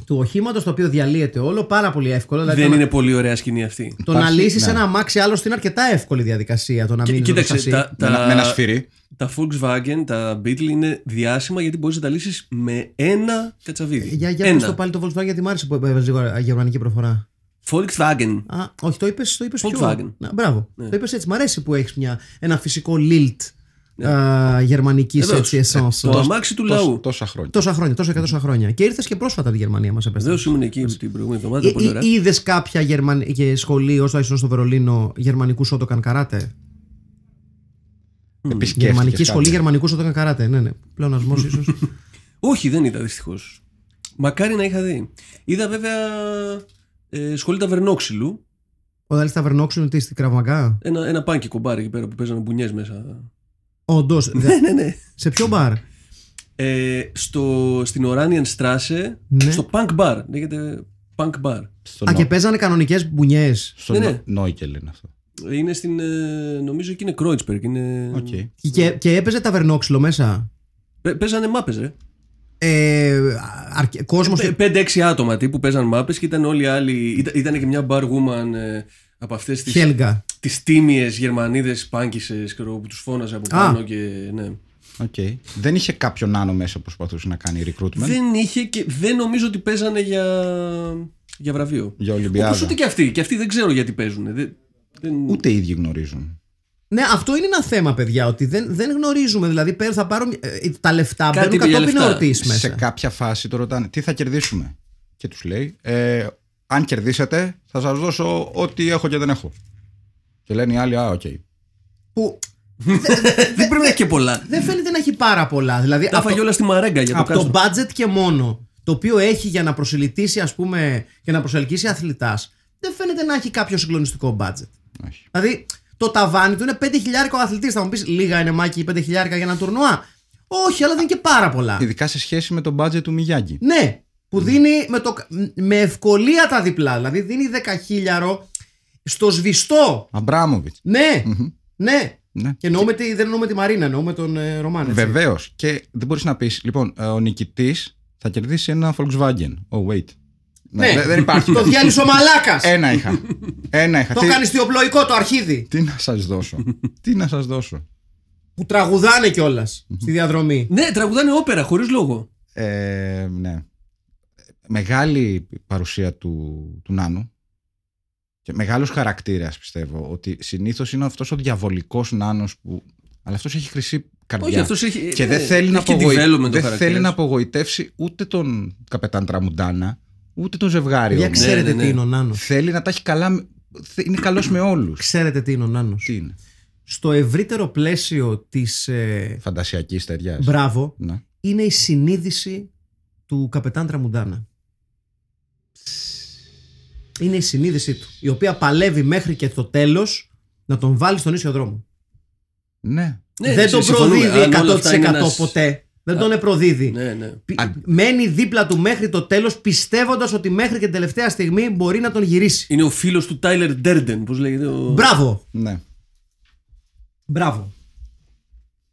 του οχήματος το οποίο διαλύεται όλο πάρα πολύ εύκολο. Δηλαδή Δεν το, είναι πολύ ωραία σκηνή αυτή. το να Υπάρχει- λύσεις ναι. ένα αμάξι άλλωστε είναι αρκετά εύκολη διαδικασία. Το να Κοί- μείνει Κοίταξε, τα, Με, ένα- με ένα τα, σφυρί. Τα Volkswagen, τα Beetle είναι διάσημα γιατί μπορείς να τα λύσεις με ένα κατσαβίδι. Για, για ένα. πες το πάλι το Volkswagen γιατί μου άρεσε που έβαζε λίγο γερμανική προφορά. Volkswagen. Α, όχι, το είπε το είπες πιο. Volkswagen. Να, μπράβο. Το είπες έτσι. Μ' αρέσει που έχεις ένα φυσικό lilt α, γερμανικής Βεβαίως. έτσι essence. Το αμάξι του Τόσα, λαού. τόσα χρόνια. Τόσα χρόνια, τόσα και τόσα χρόνια. Και ήρθες και πρόσφατα από τη Γερμανία, μας Βεβαίως έπεσε. ήμουν εκεί την προηγούμενη εβδομάδα. Πολύ ωραία. Είδες κάποια γερμαν... και σχολή όσο ήσουν στο Βερολίνο γερμανικούς Σότοκαν καράτε; Επισκέφτηκες Γερμανικής κάτι. σχολής γερμανικού Σότοκαν καράτε. Ναι, ναι. Πλεονασμός ίσως. Όχι, δεν είδα δυστυχώς. Μακάρι να είχα δει. Είδα βέβαια ε, σχολή ταβερνόξυλου. Ο Δάλης Ταβερνόξου τι στην Κραυμαγκά. Ένα, ένα πάνκι κομπάρι εκεί πέρα που παίζανε μπουνιές μέσα. Όντως. ναι, ναι, ναι. Σε ποιο μπαρ; Ε, στο, στην Oranian Strasse, Ναι. στο Punk Bar. Λέγεται Punk Bar. Στο Α, Νο- και παίζανε κανονικές μπουνιές. στο Ναι, Νο- ναι. Νόικελ είναι αυτό. Είναι στην. ε, νομίζω εκεί είναι Kreuzberg. Είναι... Οκ. Και, και έπαιζε ταβερνόξυλο μέσα; Πέ- Παίζανε μάπες, ρε. Ε, αρκε... κόσμος... Ε, Πέντε-έξι άτομα τύπου παίζαν μάπες και ήταν όλοι οι άλλοι. Ήταν, ήταν και μια bar woman ε, από αυτές τι Χέλγα. τις τίμιες γερμανίδες πάνκισες ξέρω, που τους φώναζε από Α. πάνω και ναι. Οκ. Δεν είχε κάποιον νάνο μέσα που προσπαθούσε να κάνει recruitment; Δεν είχε και δεν νομίζω ότι παίζανε για, για βραβείο. για Ολυμπιάδα. Όπως ούτε και αυτοί. Και αυτοί δεν ξέρω γιατί παίζουν. Δεν, δεν... Ούτε οι ίδιοι γνωρίζουν. Ναι, αυτό είναι ένα θέμα, παιδιά, ότι δεν, δεν γνωρίζουμε. Δηλαδή, παίρνω- θα πάρω, ε, τα λεφτά Κάτι μπαίνουν είπε για κατόπιν λεφτά. εορτής Σε μέσα. κάποια φάση τον ρωτάνε τι θα κερδίσουμε; Και τους λέει, ε, αν κερδίσετε, θα σας δώσω ό,τι έχω και δεν έχω. Και λένε οι άλλοι, Α, οκ. Που δεν πρέπει να έχει και πολλά. δεν φαίνεται να έχει πάρα πολλά. Δηλαδή, Τα από, έφαγε όλα στη μαρέγκα για το από το κάστρο. budget και μόνο, το οποίο έχει για να προσηλυτίσει, ας πούμε, και να προσελκύσει αθλητάς, δεν φαίνεται να έχει κάποιο συγκλονιστικό budget. Όχι. Δηλαδή, το ταβάνι του είναι 5 χιλιάρικα ο αθλητής. Θα μου πεις, λίγα είναι Μάκη 5 χιλιάρικα για ένα τουρνουά. Όχι, αλλά δεν είναι και πάρα πολλά. Ειδικά σε σχέση με τον budget του Μιγιάγκη. Ναι, που δίνει με, το, με ευκολία τα διπλά. Δηλαδή, δίνει 10 χίλιαρο στο σβηστό. Αμπράμοβιτς. Ναι, ναι. Ναι. Και εννοούμε τη, δεν εννοούμε τη Μαρίνα, εννοούμε τον ε, Ρωμάν. έτσι. Βεβαίως. Και δεν μπορείς να πεις, λοιπόν, ε, ο νικητής θα κερδίσει ένα Volkswagen. Oh, wait. Ναι, δεν, δεν υπάρχει. Το διάλυσε ο Μαλάκας. Ένα είχα. Ένα είχα. Το Τι- κάνεις στιοπλοϊκό το αρχίδι. Τι να σας δώσω; Τι να σας δώσω; Που τραγουδάνε κιόλας στη διαδρομή. Ναι, τραγουδάνε όπερα χωρίς λόγο. Ε, ναι. Μεγάλη παρουσία του, του Νάνου και μεγάλος χαρακτήρας πιστεύω ότι συνήθως είναι αυτός ο διαβολικός Νάνος που αλλά αυτός έχει χρυσή καρδιά Όχι, αυτός έχει. και ε, δεν, θέλει να, έχει και απογοη- development ο δεν χαρακτήρας. θέλει να απογοητεύσει ούτε τον καπετάν Τραμουντάνα ούτε το ζευγάρι Για όμως. ξέρετε ναι, ναι. τι είναι ο Νάνος. θέλει να τα έχει καλά με- θε- είναι καλός με όλους Ξέρετε τι είναι ο Νάνος. τι είναι; Στο ευρύτερο πλαίσιο της. Ε, φαντασιακής στεριά μπράβο, ναι. είναι η συνείδηση του καπετάν Τραμουντάνα. Είναι η συνείδησή του, η οποία παλεύει μέχρι και το τέλος να τον βάλει στον ίσιο δρόμο. Ναι, ναι. δεν συ- τον συμφωνούμε. προδίδει Αν όλα 100% αυτά είναι ένας- ποτέ. Δεν τον προδίδει. Ναι, ναι. Πι- Α- Μένει δίπλα του μέχρι το τέλος πιστεύοντας ότι μέχρι και την τελευταία στιγμή μπορεί να τον γυρίσει. Είναι ο φίλος του Τάιλερ Ντέρντεν, πώς λέγεται. Ο... Μπράβο. ναι. Μπράβο.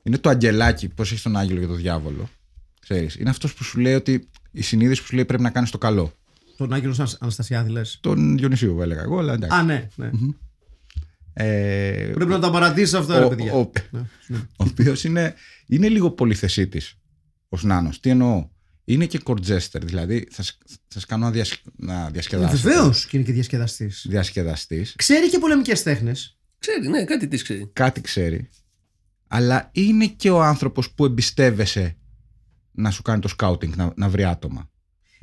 Είναι το αγγελάκι, πώς έχει τον άγγελο και τον διάβολο. Ξέρεις, είναι αυτός που σου λέει ότι η συνείδηση που σου λέει πρέπει να κάνεις το καλό. Τον Άγγελο Ανασ- Αναστασιάδη λες. Τον Διονυσίου, έλεγα εγώ, αλλά εντάξει. Α, ναι, ναι. Ε, Πρέπει να τα παρατήσεις αυτό, ρε ο, παιδιά. ο, ο, Ναι. οποίος είναι, είναι λίγο πολυθεσίτης ω Νάνο. Τι εννοώ; Είναι και κορτζέστερ, δηλαδή θα, σ- θα σας κάνω να, διασ, να διασκεδάσετε. Βεβαίως και είναι και διασκεδαστής. Διασκεδαστής. Ξέρει και πολεμικές τέχνες. Ξέρει, ναι, κάτι τη ξέρει. Κάτι ξέρει. Αλλά είναι και ο άνθρωπος που εμπιστεύεσαι να σου κάνει το σκάουτινγκ, να, να βρει άτομα.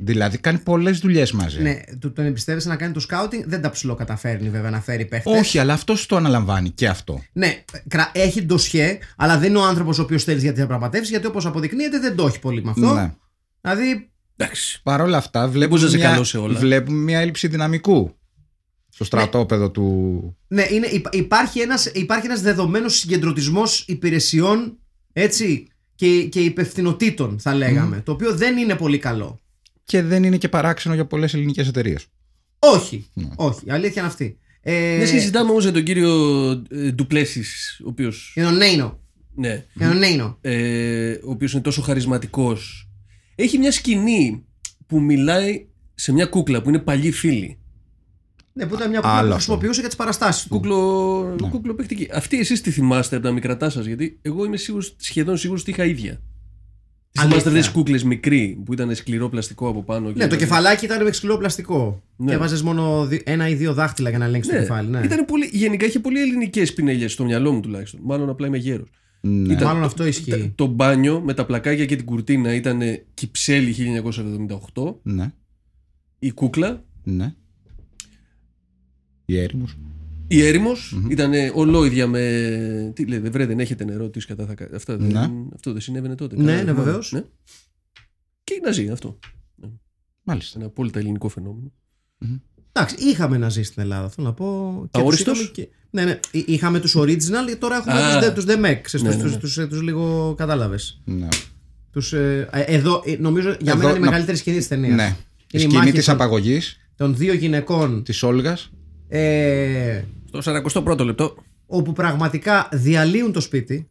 Δηλαδή κάνει πολλές δουλειές μαζί. Ναι, του τον εμπιστεύεσαι να κάνει το σκάουτινγκ. Δεν τα ψηλό καταφέρνει βέβαια να φέρει παίχτες. Όχι, αλλά αυτός το αναλαμβάνει και αυτό. Ναι, κρα- έχει ντοσιέ, αλλά δεν είναι ο άνθρωπος ο οποίος θέλεις για τις διαπραγματεύσεις, γιατί όπως αποδεικνύεται δεν το έχει πολύ με αυτό. Ναι. Δηλαδή, Εντάξει. Παρ' όλα αυτά, μπορείς βλέπουμε να είσαι μια, καλός σε όλα. βλέπουμε μια έλλειψη δυναμικού στο στρατόπεδο του. ναι, είναι, υπά- υπάρχει ένας, υπάρχει ένας δεδομένος συγκεντρωτισμός υπηρεσιών έτσι, και, και υπευθυνοτήτων θα λέγαμε, το οποίο δεν είναι πολύ καλό. Και δεν είναι και παράξενο για πολλές ελληνικές εταιρείες. Όχι, Ναι. όχι, η αλήθεια είναι αυτή. Ε, Δεν συζητάμε όμως για τον κύριο ε, Ντουπλέσης, ο οποίο. Για τον Νέινο. Ναι. Για τον Νέινο. ε, ο οποίος είναι τόσο χαρισματικός έχει μια σκηνή που μιλάει σε μια κούκλα που είναι παλιοί φίλοι Ναι, που ήταν μια Άλλο κούκλα που αυτό. χρησιμοποιούσε για τις παραστάσεις του. κούκλο, Ναι. κούκλο παιχτική αυτή εσείς τη θυμάστε από τα μικρατά σας γιατί εγώ είμαι σίγουρος, σχεδόν σίγουρος ότι είχα ίδια Τις Αλήθεια. θυμάστε αυτές τις κούκλες μικροί που ήταν σκληρό πλαστικό από πάνω και Ναι, το κεφαλάκι ήταν με σκληρό πλαστικό. Ναι. Και έβαζες μόνο δι- ένα ή δύο δάχτυλα για να ελέγξεις το ναι, κεφάλι. Ναι. Ήταν πολύ, γενικά είχε πολύ ελληνικές πινέλιες στο μυαλό μου τουλάχιστον μάλλον απλά είμαι γέρος Ναι. Ήταν- Μάλλον αυτό ισχύει. το μπάνιο με τα πλακάκια και την κουρτίνα ήταν Κυψέλη 1978 ναι. η κούκλα Ναι. Η έρημος. Η ερημος ήταν ολόιδια με. Τι λέτε, βρε, δεν έχετε νερό, τι κατά θα κα- Αυτό, δεν, Ναι. αυτό δεν συνέβαινε τότε. Ναι, Καλά, ναι, μάλλον, βεβαίως. Ναι. Και η Ναζί, αυτό. Μάλιστα. Ένα απόλυτα ελληνικό φαινόμενο. Εντάξει, είχαμε ναζί στην Ελλάδα, θέλω να πω. Και Αόριστος; τους είχαμε και- Ναι, ναι. Εί- Είχαμε τους original και τώρα έχουμε Α. τους δε- τους DMEC. Τους, Ναι, τους, ναι, τους, ναι. τους, ε, τους λίγο κατάλαβες. Ναι. Τους, ε, ε, εδώ, ε, νομίζω για Εδώ μένα είναι η να- μεγαλύτερη σκηνή της ταινίας. ναι. Η Είναι η σκηνή μάχη της των- απαγωγής Των δύο γυναικών της Όλγας ε, Στο 41ο λεπτό. όπου πραγματικά διαλύουν το σπίτι.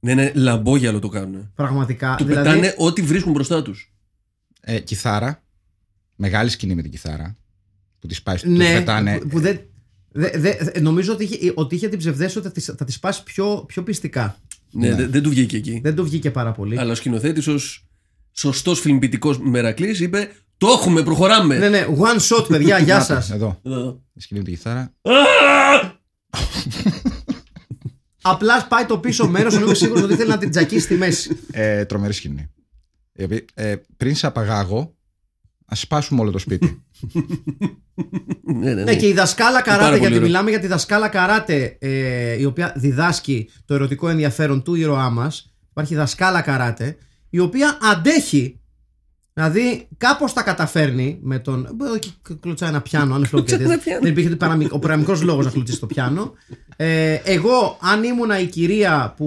Ναι, ναι, λαμπόγιαλο το κάνουν. Πραγματικά. Του δηλαδή, πετάνε ό,τι βρίσκουν μπροστά τους. ε, κιθάρα. Μεγάλη σκηνή με την κιθάρα. Που τη πάει, τους ναι, πετάνε. που, που δεν, δε, δε- νομίζω ότι είχε, ότι είχε την ψευδέστηση ότι θα τις- θα τη σπάσει πιο, πιο πιστικά. Ναι, Ναι. δεν- δεν του βγήκε εκεί. Δεν το βγήκε πάρα πολύ. Αλλά ο σκηνοθέτης ως σωστός φιλμπιτικό μερακλής είπε: Το έχουμε, προχωράμε. Ναι, ναι, one shot, παιδιά, γεια Να τα, σας. Εδώ. Εδώ. Η σκηνή με την κιθάρα. Απλά πάει το πίσω μέρος, ενώ είμαι σίγουρος ότι ήθελε να την τζακίσει στη μέση. Ε, τρομερή σκηνή. Η οποία, ε, πριν σε απαγάγω, ας σπάσουμε όλο το σπίτι. Ναι, ναι, Ναι, ναι. και η δασκάλα Πάρα καράτε, πολύ γιατί ωραίο. μιλάμε για τη δασκάλα καράτε, ε, η οποία διδάσκει το ερωτικό ενδιαφέρον του ήρωά μας. Υπάρχει δασκάλα καράτε, η οποία αντέχει Δηλαδή, κάπως τα καταφέρνει με τον. Μπορεί να κλωτσάει ένα πιάνο, αν Κλωτσάει ένα πιάνο. Δεν υπήρχε παραμυ- ο παραμικρός λόγος να κλωτσίσει το πιάνο. Ε, εγώ, αν ήμουνα η κυρία που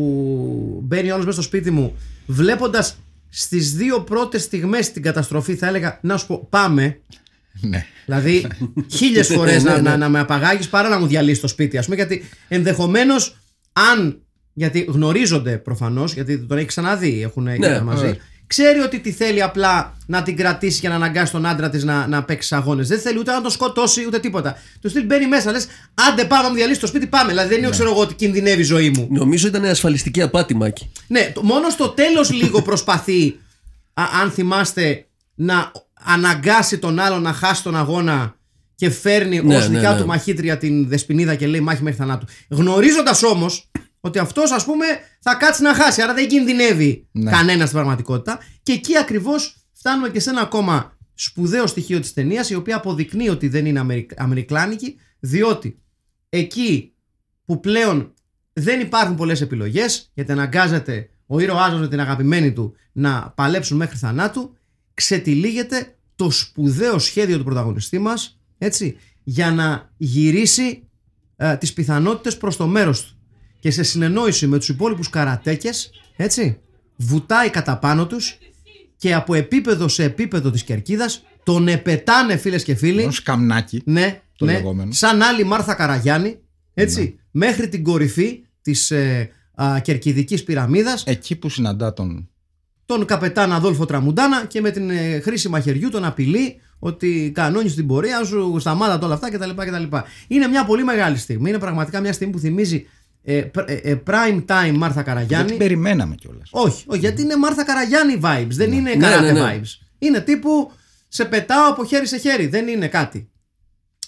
μπαίνει όλος μέσα στο σπίτι μου, βλέποντας στις δύο πρώτες στιγμές την καταστροφή, θα έλεγα να σου πω πάμε. Ναι. Δηλαδή, χίλιες φορές Ναι, να, ναι, ναι. να, να με απαγάγεις παρά να μου διαλύσεις το σπίτι, ας πούμε. Γιατί ενδεχομένως, αν. Γιατί γνωρίζονται προφανώς, γιατί τον έχει ξαναδεί, έχουν ναι, μαζί. Ναι. Ξέρει ότι τη θέλει απλά να την κρατήσει και να αναγκάσει τον άντρα της να, να παίξει αγώνες. Δεν θέλει ούτε να τον σκοτώσει ούτε τίποτα. Του στυλ μπαίνει μέσα, λες: Άντε, πάμε να μου διαλύσει το σπίτι, πάμε. Δηλαδή δεν είναι, ξέρω εγώ, ότι κινδυνεύει η ζωή μου. Νομίζω ήταν ασφαλιστική απάτη, Μάκη. Ναι, το- μόνο στο τέλος λίγο προσπαθεί, α, αν θυμάστε, να αναγκάσει τον άλλο να χάσει τον αγώνα και φέρνει Ναι, ως ναι, δικιά ναι. του μαχήτρια την δεσποινίδα και λέει μάχη μέχρι θανάτου. Γνωρίζοντας όμως ότι αυτός, ας πούμε, θα κάτσει να χάσει, άρα δεν κινδυνεύει Ναι. κανένας στην πραγματικότητα. Και εκεί ακριβώς φτάνουμε και σε ένα ακόμα σπουδαίο στοιχείο της ταινίας, η οποία αποδεικνύει ότι δεν είναι αμερικ... αμερικλάνικη, διότι εκεί που πλέον δεν υπάρχουν πολλές επιλογές γιατί αναγκάζεται ο ήρωάς μας με την αγαπημένη του να παλέψουν μέχρι θανάτου ξετυλίγεται το σπουδαίο σχέδιο του πρωταγωνιστή μας έτσι, για να γυρίσει ε, τις πιθανότητες προς το μέρος του και σε συνεννόηση με τους υπόλοιπους καρατέκες έτσι, βουτάει κατά πάνω τους και από επίπεδο σε επίπεδο της κερκίδας τον επετάνε φίλες και φίλοι Ω σκαμνάκι. ναι, Το ναι. λεγόμενο. Σαν άλλη Μάρθα Καραγιάννη, έτσι, μέχρι την κορυφή της ε, α, κερκιδικής πυραμίδας, Εκεί που συναντά τον. τον καπετάν Αδόλφο Τραμουντάνα και με την ε, χρήση μαχαιριού τον απειλεί ότι κανόνισε την πορεία σου, σταμάτα όλα αυτά κτλ. κτλ. Είναι μια πολύ μεγάλη στιγμή. Είναι πραγματικά μια στιγμή που θυμίζει ε, πr- ε, ε, prime time Μάρθα Δεν Καραγιάννη. την περιμέναμε κιόλας. Όχι, όχι, γιατί είναι Μάρθα Καραγιάννη vibes. Δεν είναι Ναι, καράτε ναι, ναι. vibes. Είναι τύπου σε πετάω από χέρι σε χέρι. Δεν είναι κάτι.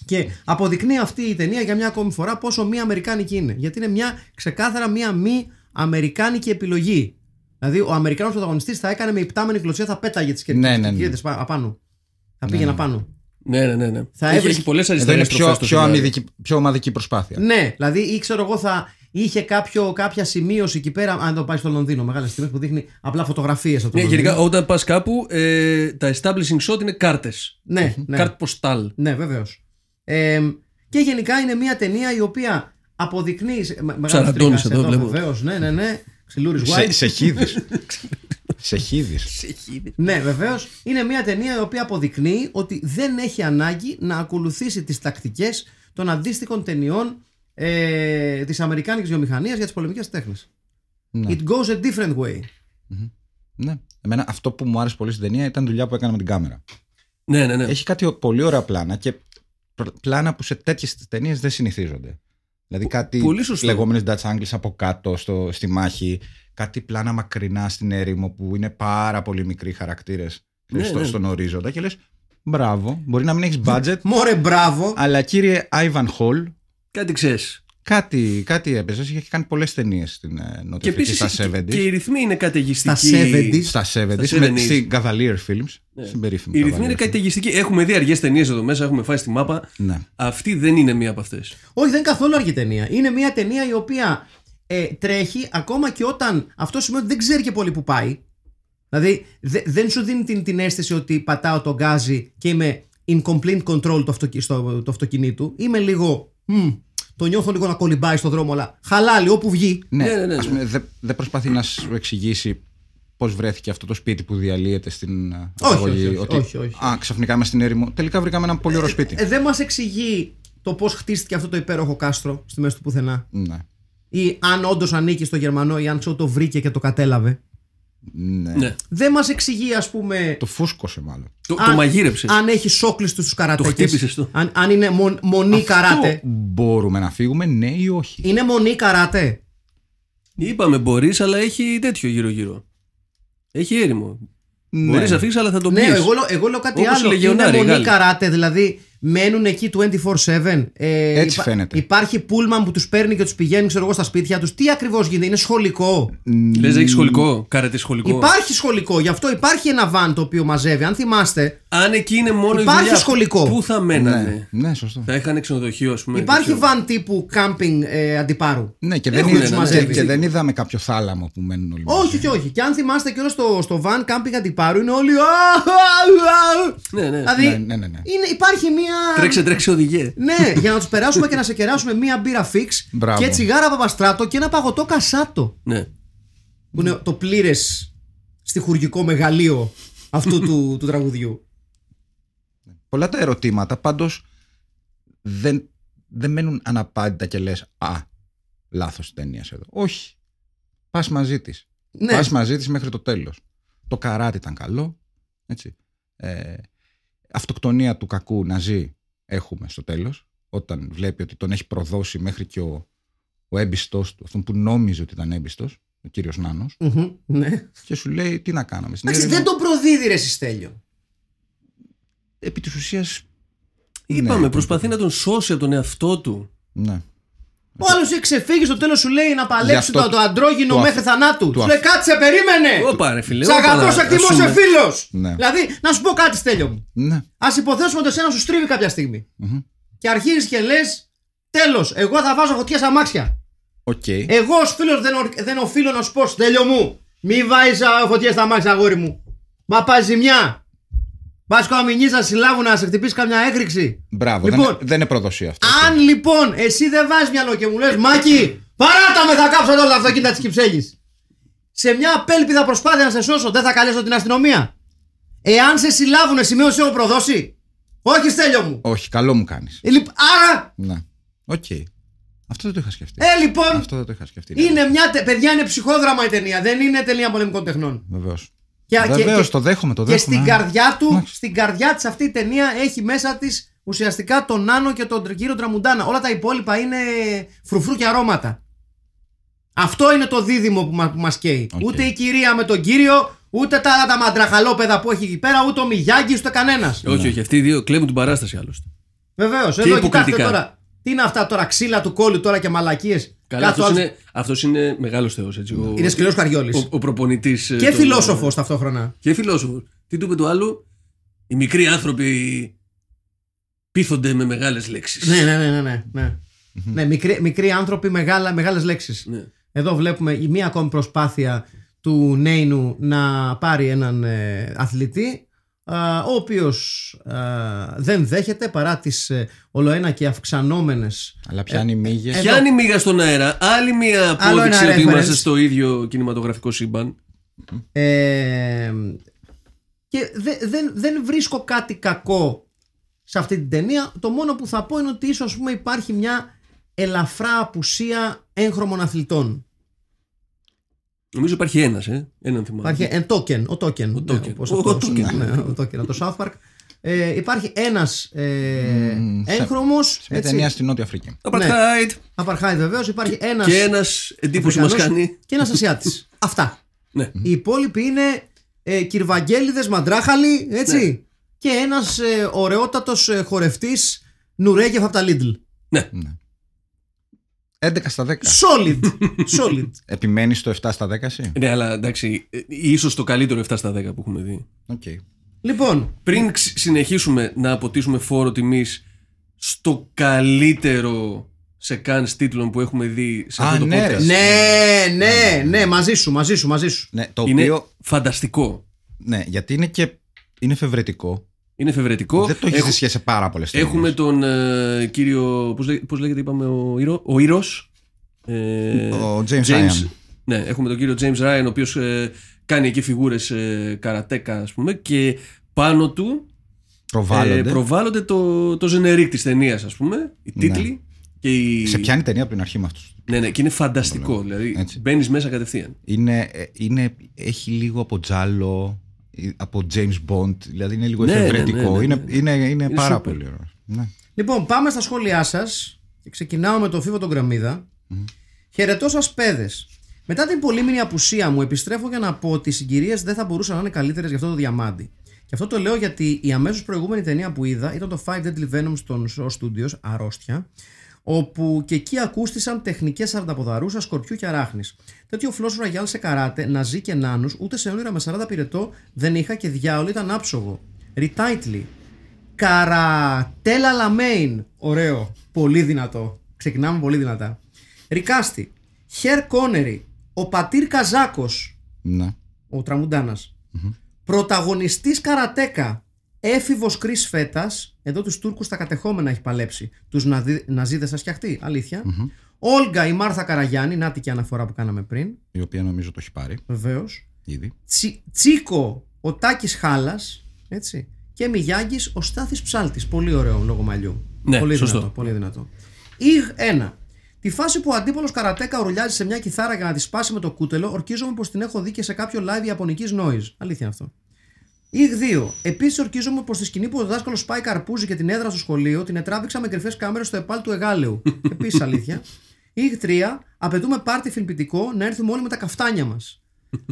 Και αποδεικνύει αυτή η ταινία για μια ακόμη φορά πόσο μη Αμερικάνικη είναι. Γιατί είναι μια ξεκάθαρα μια μη Αμερικάνικη επιλογή. Δηλαδή ο Αμερικάνος πρωταγωνιστής θα έκανε με υπτάμενη κλωτσία, θα πέταγε τις Ναι, ναι, ναι. κερκίδες πα- απάνω. Θα πήγαινε απάνω. Ναι, ναι, ναι. ναι. Θα έχει, έβρισκε- έχει πολλές Εδώ αριστερές είναι πιο, πιο, αμυδική, πιο ομαδική προσπάθεια. Ναι, δηλαδή ή ξέρω εγώ θα είχε κάποιο, κάποια σημείωση εκεί πέρα. Αν το πάει στο Λονδίνο, μεγάλες στιγμές που δείχνει απλά φωτογραφίες από το Ναι, Λονδίνο. γενικά όταν πας κάπου, ε, τα establishing shot είναι κάρτες. Ναι, ναι. Καρτ ποστάλ. Ναι, βεβαίως. Ε, και γενικά είναι μια ταινία η οποία αποδεικνύει. σε- με- μεγάλος Ψαραντώνης τρίγκας εδώ, βλέπω. Βεβαίως, ναι, ναι, ναι. Ξυλούρι Σε, White. σε χίδης. σε χίδης. Ναι, βεβαίως. Είναι μια ταινία η οποία αποδεικνύει ότι δεν έχει ανάγκη να ακολουθήσει τις τακτικές των αντίστοιχων ταινιών ε, της Αμερικάνικης βιομηχανίας για τις πολεμικές τέχνες. Ναι. It goes a different way. ναι. Εμένα αυτό που μου άρεσε πολύ στην ταινία ήταν η δουλειά που έκανα με την κάμερα. Ναι, ναι, ναι. Έχει κάτι πολύ ωραία πλάνα και πr- πλάνα που σε τέτοιες ταινίες δεν συνηθίζονται. Δηλαδή κάτι πολύ σωστό. λεγόμενες Dutch Angles από κάτω στο, στη μάχη, κάτι πλάνα μακρινά στην έρημο που είναι πάρα πολύ μικροί χαρακτήρες Ναι, στο, ναι. στον ορίζοντα και λες. Μπράβο, μπορεί να μην έχεις budget, Μόρε, μπράβο. αλλά κύριε Ivan Hall, Κάτι ξέρεις. κάτι, κάτι έπαιζες. Είχε κάνει πολλές ταινίες στην ε, Και Νότια Αφρική επίσης στα 70s. και οι ρυθμοί είναι καταιγιστικοί. Στα 70s. Στα 70s, Στα με, 70s. στην Cavalier Films. Ναι. Στην περίφημη Οι ρυθμοί είναι Cavalier Films. καταιγιστικοί. Έχουμε δει αργές ταινίες εδώ μέσα, έχουμε φάει στη μάπα. Ναι. Αυτή δεν είναι μία από αυτές. Όχι, δεν είναι καθόλου αργή ταινία. Είναι μια ταινία η οποία ε, τρέχει ακόμα και όταν αυτό σημαίνει ότι δεν ξέρει και πολύ που πάει. Δηλαδή δε- δεν σου δίνει την, την αίσθηση ότι πατάω τον γκάζι και είμαι in complete control του, αυτοκι, στο, του αυτοκινήτου. Είμαι λίγο. Μμ, το νιώθω λίγο να κολυμπάει στο δρόμο, αλλά χαλάλι όπου βγει. Ναι, Ναι, ναι, ναι, ας ναι. πούμε, δεν δεν προσπαθεί να σου εξηγήσει πώς βρέθηκε αυτό το σπίτι που διαλύεται στην ε, Όχι, αγωγή. όχι, όχι, ότι, όχι, όχι. Α, ξαφνικά είμαστε στην έρημο. Τελικά βρήκαμε ένα πολύ ωραίο σπίτι. Ε, δεν μας εξηγεί το πώς χτίστηκε αυτό το υπέροχο κάστρο στη μέση του πουθενά; ναι. Ή αν όντως ανήκει στο Γερμανό ή αν ξέρω το βρήκε και το κατέλαβε; Ναι. Ναι. Δεν μας εξηγεί, ας πούμε. Το φούσκωσε μάλλον. Το, αν- το μαγείρεψες. Αν έχει σόκλειστου του καρατέκες. Το χτύπησες το. Αν, αν είναι μον, μονή καράτε. Αυτό μπορούμε να φύγουμε, ναι ή όχι. Είναι μονή καράτε. Είπαμε μπορείς, αλλά έχει τέτοιο γύρω-γύρω. Έχει έρημο. Ναι. Μπορείς να φύγεις, αλλά θα τον πει. Ναι, εγώ, λέω- εγώ λέω κάτι Όπως οι άλλο. Είναι λεγεωνάροι, οι μονή Γάλλοι. καράτε, δηλαδή μένουν εκεί 24-7. Ε, Έτσι φαίνεται. Υπάρχει πούλμαν που τους παίρνει και τους πηγαίνει, ξέρω εγώ, στα σπίτια τους. Τι ακριβώς γίνεται, είναι σχολικό; Λες, έχει σχολικό. Κάρετε σχολικό. Υπάρχει σχολικό, γι' αυτό υπάρχει ένα βαν το οποίο μαζεύει. Αν θυμάστε, αν εκεί είναι μόνο Υπάρχει η δουλειά, σχολικό. Πού θα μένανε; Ναι, ναι, σωστό. Θα είχαν ξενοδοχείο, ας πούμε. Υπάρχει δεν ξέρω. βαν τύπου κάμπινγκ ε, αντιπάρου. Ναι, και δεν, Έχουν είδα- ένα, και- ναι. και δεν είδαμε κάποιο θάλαμο που μένουν όλοι μαζί. Όχι, όχι, όχι. Και αν θυμάστε και όλο στο, στο van camping αντιπάρου είναι όλοι. «Α, α, α». Ναι, ναι. Δηλαδή Ναι, ναι, ναι, ναι. Είναι, υπάρχει μία. Τρέξε, τρέξε, οδηγέ. Ναι, για να τους περάσουμε και να σε κεράσουμε μία μπύρα fix Μπράβο. και τσιγάρα παπαστράτο και ένα παγωτό κασάτο. Ναι. Που είναι το πλήρες στιχουργικό μεγαλείο αυτού του, του τραγουδιού. Πολλά τα ερωτήματα, πάντως δεν, δεν μένουν αναπάντητα και λες «Α, λάθος ταινίας εδώ». Όχι. Πας μαζί της. Ναι. Πας μαζί της μέχρι το τέλος. Το καράτι ήταν καλό. Έτσι. Ε, αυτοκτονία του κακού να ζει έχουμε στο τέλος. Όταν βλέπει ότι τον έχει προδώσει μέχρι και ο, ο έμπιστος του, αυτόν που νόμιζε ότι ήταν έμπιστος, ο κύριος Νάνος, Μμμ, ναι. και σου λέει τι να κάναμε. Στην Εντάξει, έρευνα, δεν τον προδίδει ρε συ Στέλιο. Επί της ουσίας... Είπαμε, ναι, προσπαθεί να τον σώσει από τον εαυτό του. Ναι. Ο άλλος έχει ξεφύγει στο τέλος σου λέει να Γι' παλέψει αυτό το, το αντρόγυνο του μέχρι αφ- θανάτου. του Του αφ- λέει κάτσε, περίμενε! Όπα, ρε φίλε. Σ' όπα, αγαπώ, να- σε εκτιμώ, ας σε πούμε. φίλος! Ναι. Δηλαδή, να σου πω κάτι, Στέλιο μου. Ναι. Α υποθέσουμε ότι εσένα σου στρίβει κάποια στιγμή. Μμμ. Και αρχίζεις και λες, τέλος, εγώ θα βάζω φωτιά στα αμάξια. Οκ. Εγώ ως φίλος δεν, ορ- δεν οφείλω να σου πω, Στέλιο μου, μη βάζεις φωτιά στα αμάξια, αγόρι μου. Μα πάει ζημιά. Πα καμινί να συλλάβουν να σε χτυπήσει καμιά έκρηξη. Μπράβο. Λοιπόν, δεν, δεν είναι προδοσία αυτό. Αν λοιπόν εσύ δεν βάζεις μυαλό και μου λες, Μάκη, παράτα με, θα κάψω όλα τα αυτοκίνητα της Κυψέλης. Σε μια απέλπιδα προσπάθεια να σε σώσω, δεν θα καλέσω την αστυνομία. Εάν σε συλλάβουν, σημείο σε έχω προδώσει. Όχι, Στέλιο μου. Όχι, καλό μου κάνεις. Ε, λοιπ- άρα, Ναι. Οκ. Αυτό δεν το είχα σκεφτεί. ε, λοιπόν, Αυτό δεν το είχα σκεφτεί. είναι μια. τε- Παιδιά, είναι ψυχόδραμα η ταινία. Δεν είναι ταινία πολεμικών τεχνών. Βεβαίως. Και- Βεβαίως, και- το δέχομαι. Το Και δέχομαι. στην καρδιά του, Εντάξει. στην καρδιά της αυτή η ταινία έχει μέσα της ουσιαστικά τον Νάνο και τον κύριο Τραμουντάνα. Όλα τα υπόλοιπα είναι φρουφρού και αρώματα. Αυτό είναι το δίδυμο που, μα, που μας καίει. Οκ. Ούτε η κυρία με τον κύριο, ούτε τα, τα μαντραχαλόπεδα που έχει εκεί πέρα, ούτε ο Μιγιάγκης, ούτε κανένας. Όχι, όχι, αυτοί οι δύο κλέβουν την παράσταση άλλωστε. Βεβαίως, εδώ υποκριτικά. κοιτάξτε τώρα. Τι είναι αυτά τώρα, ξύλα του κόλλου τώρα και μαλακίες. Καλά, Κάτω αυτός άλλος- είναι, αυτός είναι μεγάλος θεός. Ο, είναι σκληρός καριόλης. ο, ο προπονητής. Και φιλόσοφος ταυτόχρονα. Και φιλόσοφος. Τι του είπε το άλλο, Οι μικροί άνθρωποι πείθονται με μεγάλες λέξεις. Ναι, ναι, ναι, ναι. ναι, ναι. ναι μικροί, μικροί άνθρωποι, μεγάλα, μεγάλες λέξεις. Ναι. Εδώ βλέπουμε η μία ακόμη προσπάθεια του Νέινου να πάρει έναν ε, αθλητή α, ο οποίος α, δεν δέχεται παρά τις ε, ολοένα και αυξανόμενες Αλλά πιάνει μύγες. ε, Πιάνει μίγα στον αέρα. Άλλη μία Άλλο απόδειξη ένα ότι reference. είμαστε στο ίδιο κινηματογραφικό σύμπαν. ε, και δε- δεν, δεν βρίσκω κάτι κακό σε αυτή την ταινία το μόνο που θα πω είναι ότι ίσως ας πούμε, υπάρχει μια ελαφρά απουσία έγχρωμων αθλητών Νομίζω υπάρχει ένας, ε. Έναν θυμάμαι. Υπάρχει εν token, ο token. Ο ναι, token. όπως Ο αυτός, token. ναι, ο token από το South Park. Ε, υπάρχει ένας ε, Μμμ, σε- έγχρωμος, Σε μια έτσι, ταινία στη Νότια Αφρική. Apartheid. Apartheid βεβαίως, υπάρχει ένας Και ένας εντύπωση μα Αφρικανός κάνει. και ένας Ασιάτης. Αυτά. Ναι. Οι υπόλοιποι είναι ε, κυρβαγγέλιδες, μαντράχαλοι, έτσι. Ναι. Και ένας ε, ωραιότατος ε, χορευτής Νουρέγεφ από τα Lidl. Ναι. 11 στα 10. Solid. Solid. Επιμένεις στο 7 στα 10 εσύ; Ναι, αλλά εντάξει, ε, ίσως το καλύτερο 7 στα 10 που έχουμε δει. Οκ. λοιπόν, Πριν ξ- συνεχίσουμε να αποτίσουμε φόρο τιμής στο καλύτερο σεκάνς τίτλων που έχουμε δει σε Α, αυτό το ναι, podcast. ρε. ναι, ναι, ναι, μαζί σου, μαζί σου, μαζί σου. Ναι, το Είναι οποίο. φανταστικό. Ναι, γιατί είναι και. Είναι εφευρετικό. Είναι εφευρετικό. Δεν το έχει Έχω- ζήσει σε πάρα πολλές ταινίες. Έχουμε τον ε, κύριο. Πώς, λέ- πώς λέγεται, είπαμε, ο, Ήρο, ο Ήρος. Ε, Ο James Ryan. Ναι, έχουμε τον κύριο James Ryan, ο οποίος ε, κάνει εκεί φιγούρες ε, καρατέκα, ας πούμε, και πάνω του Προβάλλονται. ε, προβάλλονται το, το generic της ταινίας, ας πούμε, οι Ναι. τίτλοι. Και η... Σε πιάνει ταινία από την αρχή με αυτούς. Ναι, ναι, και είναι φανταστικό. Δηλαδή, Έτσι. μπαίνεις μέσα κατευθείαν. Είναι, ε, είναι, έχει λίγο από τζάλο, ε, από James Bond, δηλαδή είναι λίγο Ναι, ναι, εφευρετικό. ναι, ναι, Είναι, ναι. είναι, είναι, πάρα σούπερ. πολύ ωραίο. Ναι. Λοιπόν, πάμε στα σχόλιά σας και ξεκινάω με το Φίβο τον Γκραμίδα. Χαιρετώ σας, παιδες. Μετά την πολύμηνη απουσία μου, επιστρέφω για να πω ότι οι συγκυρίες δεν θα μπορούσαν να είναι καλύτερες για αυτό το διαμάντι. Και αυτό το λέω γιατί η αμέσως προηγούμενη ταινία που είδα ήταν το Five Deadly Venoms των Shaw Studios, αρρώστια, όπου και εκεί ακούστησαν τεχνικές αρταποδαρούσα, σκορπιού και αράχνης. Τέτοιο φλος ρουαγιάλ σε καράτε, ναζί και νάνους, ούτε σε όνειρα με 40 πυρετό δεν είχα και διάολο ήταν άψογο. Retitle. Καρατέλ Αλαμέιν. Ωραίο. Πολύ δυνατό. Ξεκινάμε πολύ δυνατά. Recasting. Χερ Κόνερι. Ο Πατήρ Καζάκος. Ναι. Ο Τραμουντάνας. Πρωταγωνιστής Καρατέκα. Έφηβος Κρις Φέτας. Εδώ τους Τούρκους στα κατεχόμενα έχει παλέψει. Τους Ναδί- Ναζίδες θα σκιαχτεί. Αλήθεια. Όλγα η Μάρθα Καραγιάννη. Νάτι και αναφορά που κάναμε πριν. Η οποία νομίζω το έχει πάρει Βεβαίως. ήδη. Τσι, Τσίκο ο Τάκης Χάλας έτσι, και Μιγιάγκης ο Στάθης Ψάλτης πολύ ωραίο λόγο μαλλιού Ναι, πολύ σωστό. δυνατό, πολύ δυνατό Ιγ 1 Τη φάση που ο αντίπαλος καρατέκα ουρλιάζει σε μια κιθάρα για να τη σπάσει με το κούτελο, ορκίζομαι πως την έχω δει και σε κάποιο live ιαπωνικής noise. Αλήθεια αυτό. Ιγ 2. Επίσης, ορκίζομαι πω στη σκηνή που ο δάσκαλος σπάει καρπούζι και την έδρα στο σχολείο την ετράβηξα με κρυφές κάμερες στο επάλ του Εγάλεου. Επίσης, αλήθεια. Ιγ 3. Απαιτούμε πάρτι φιλμπιτικό να έρθουμε όλοι με τα καφτάνια μας.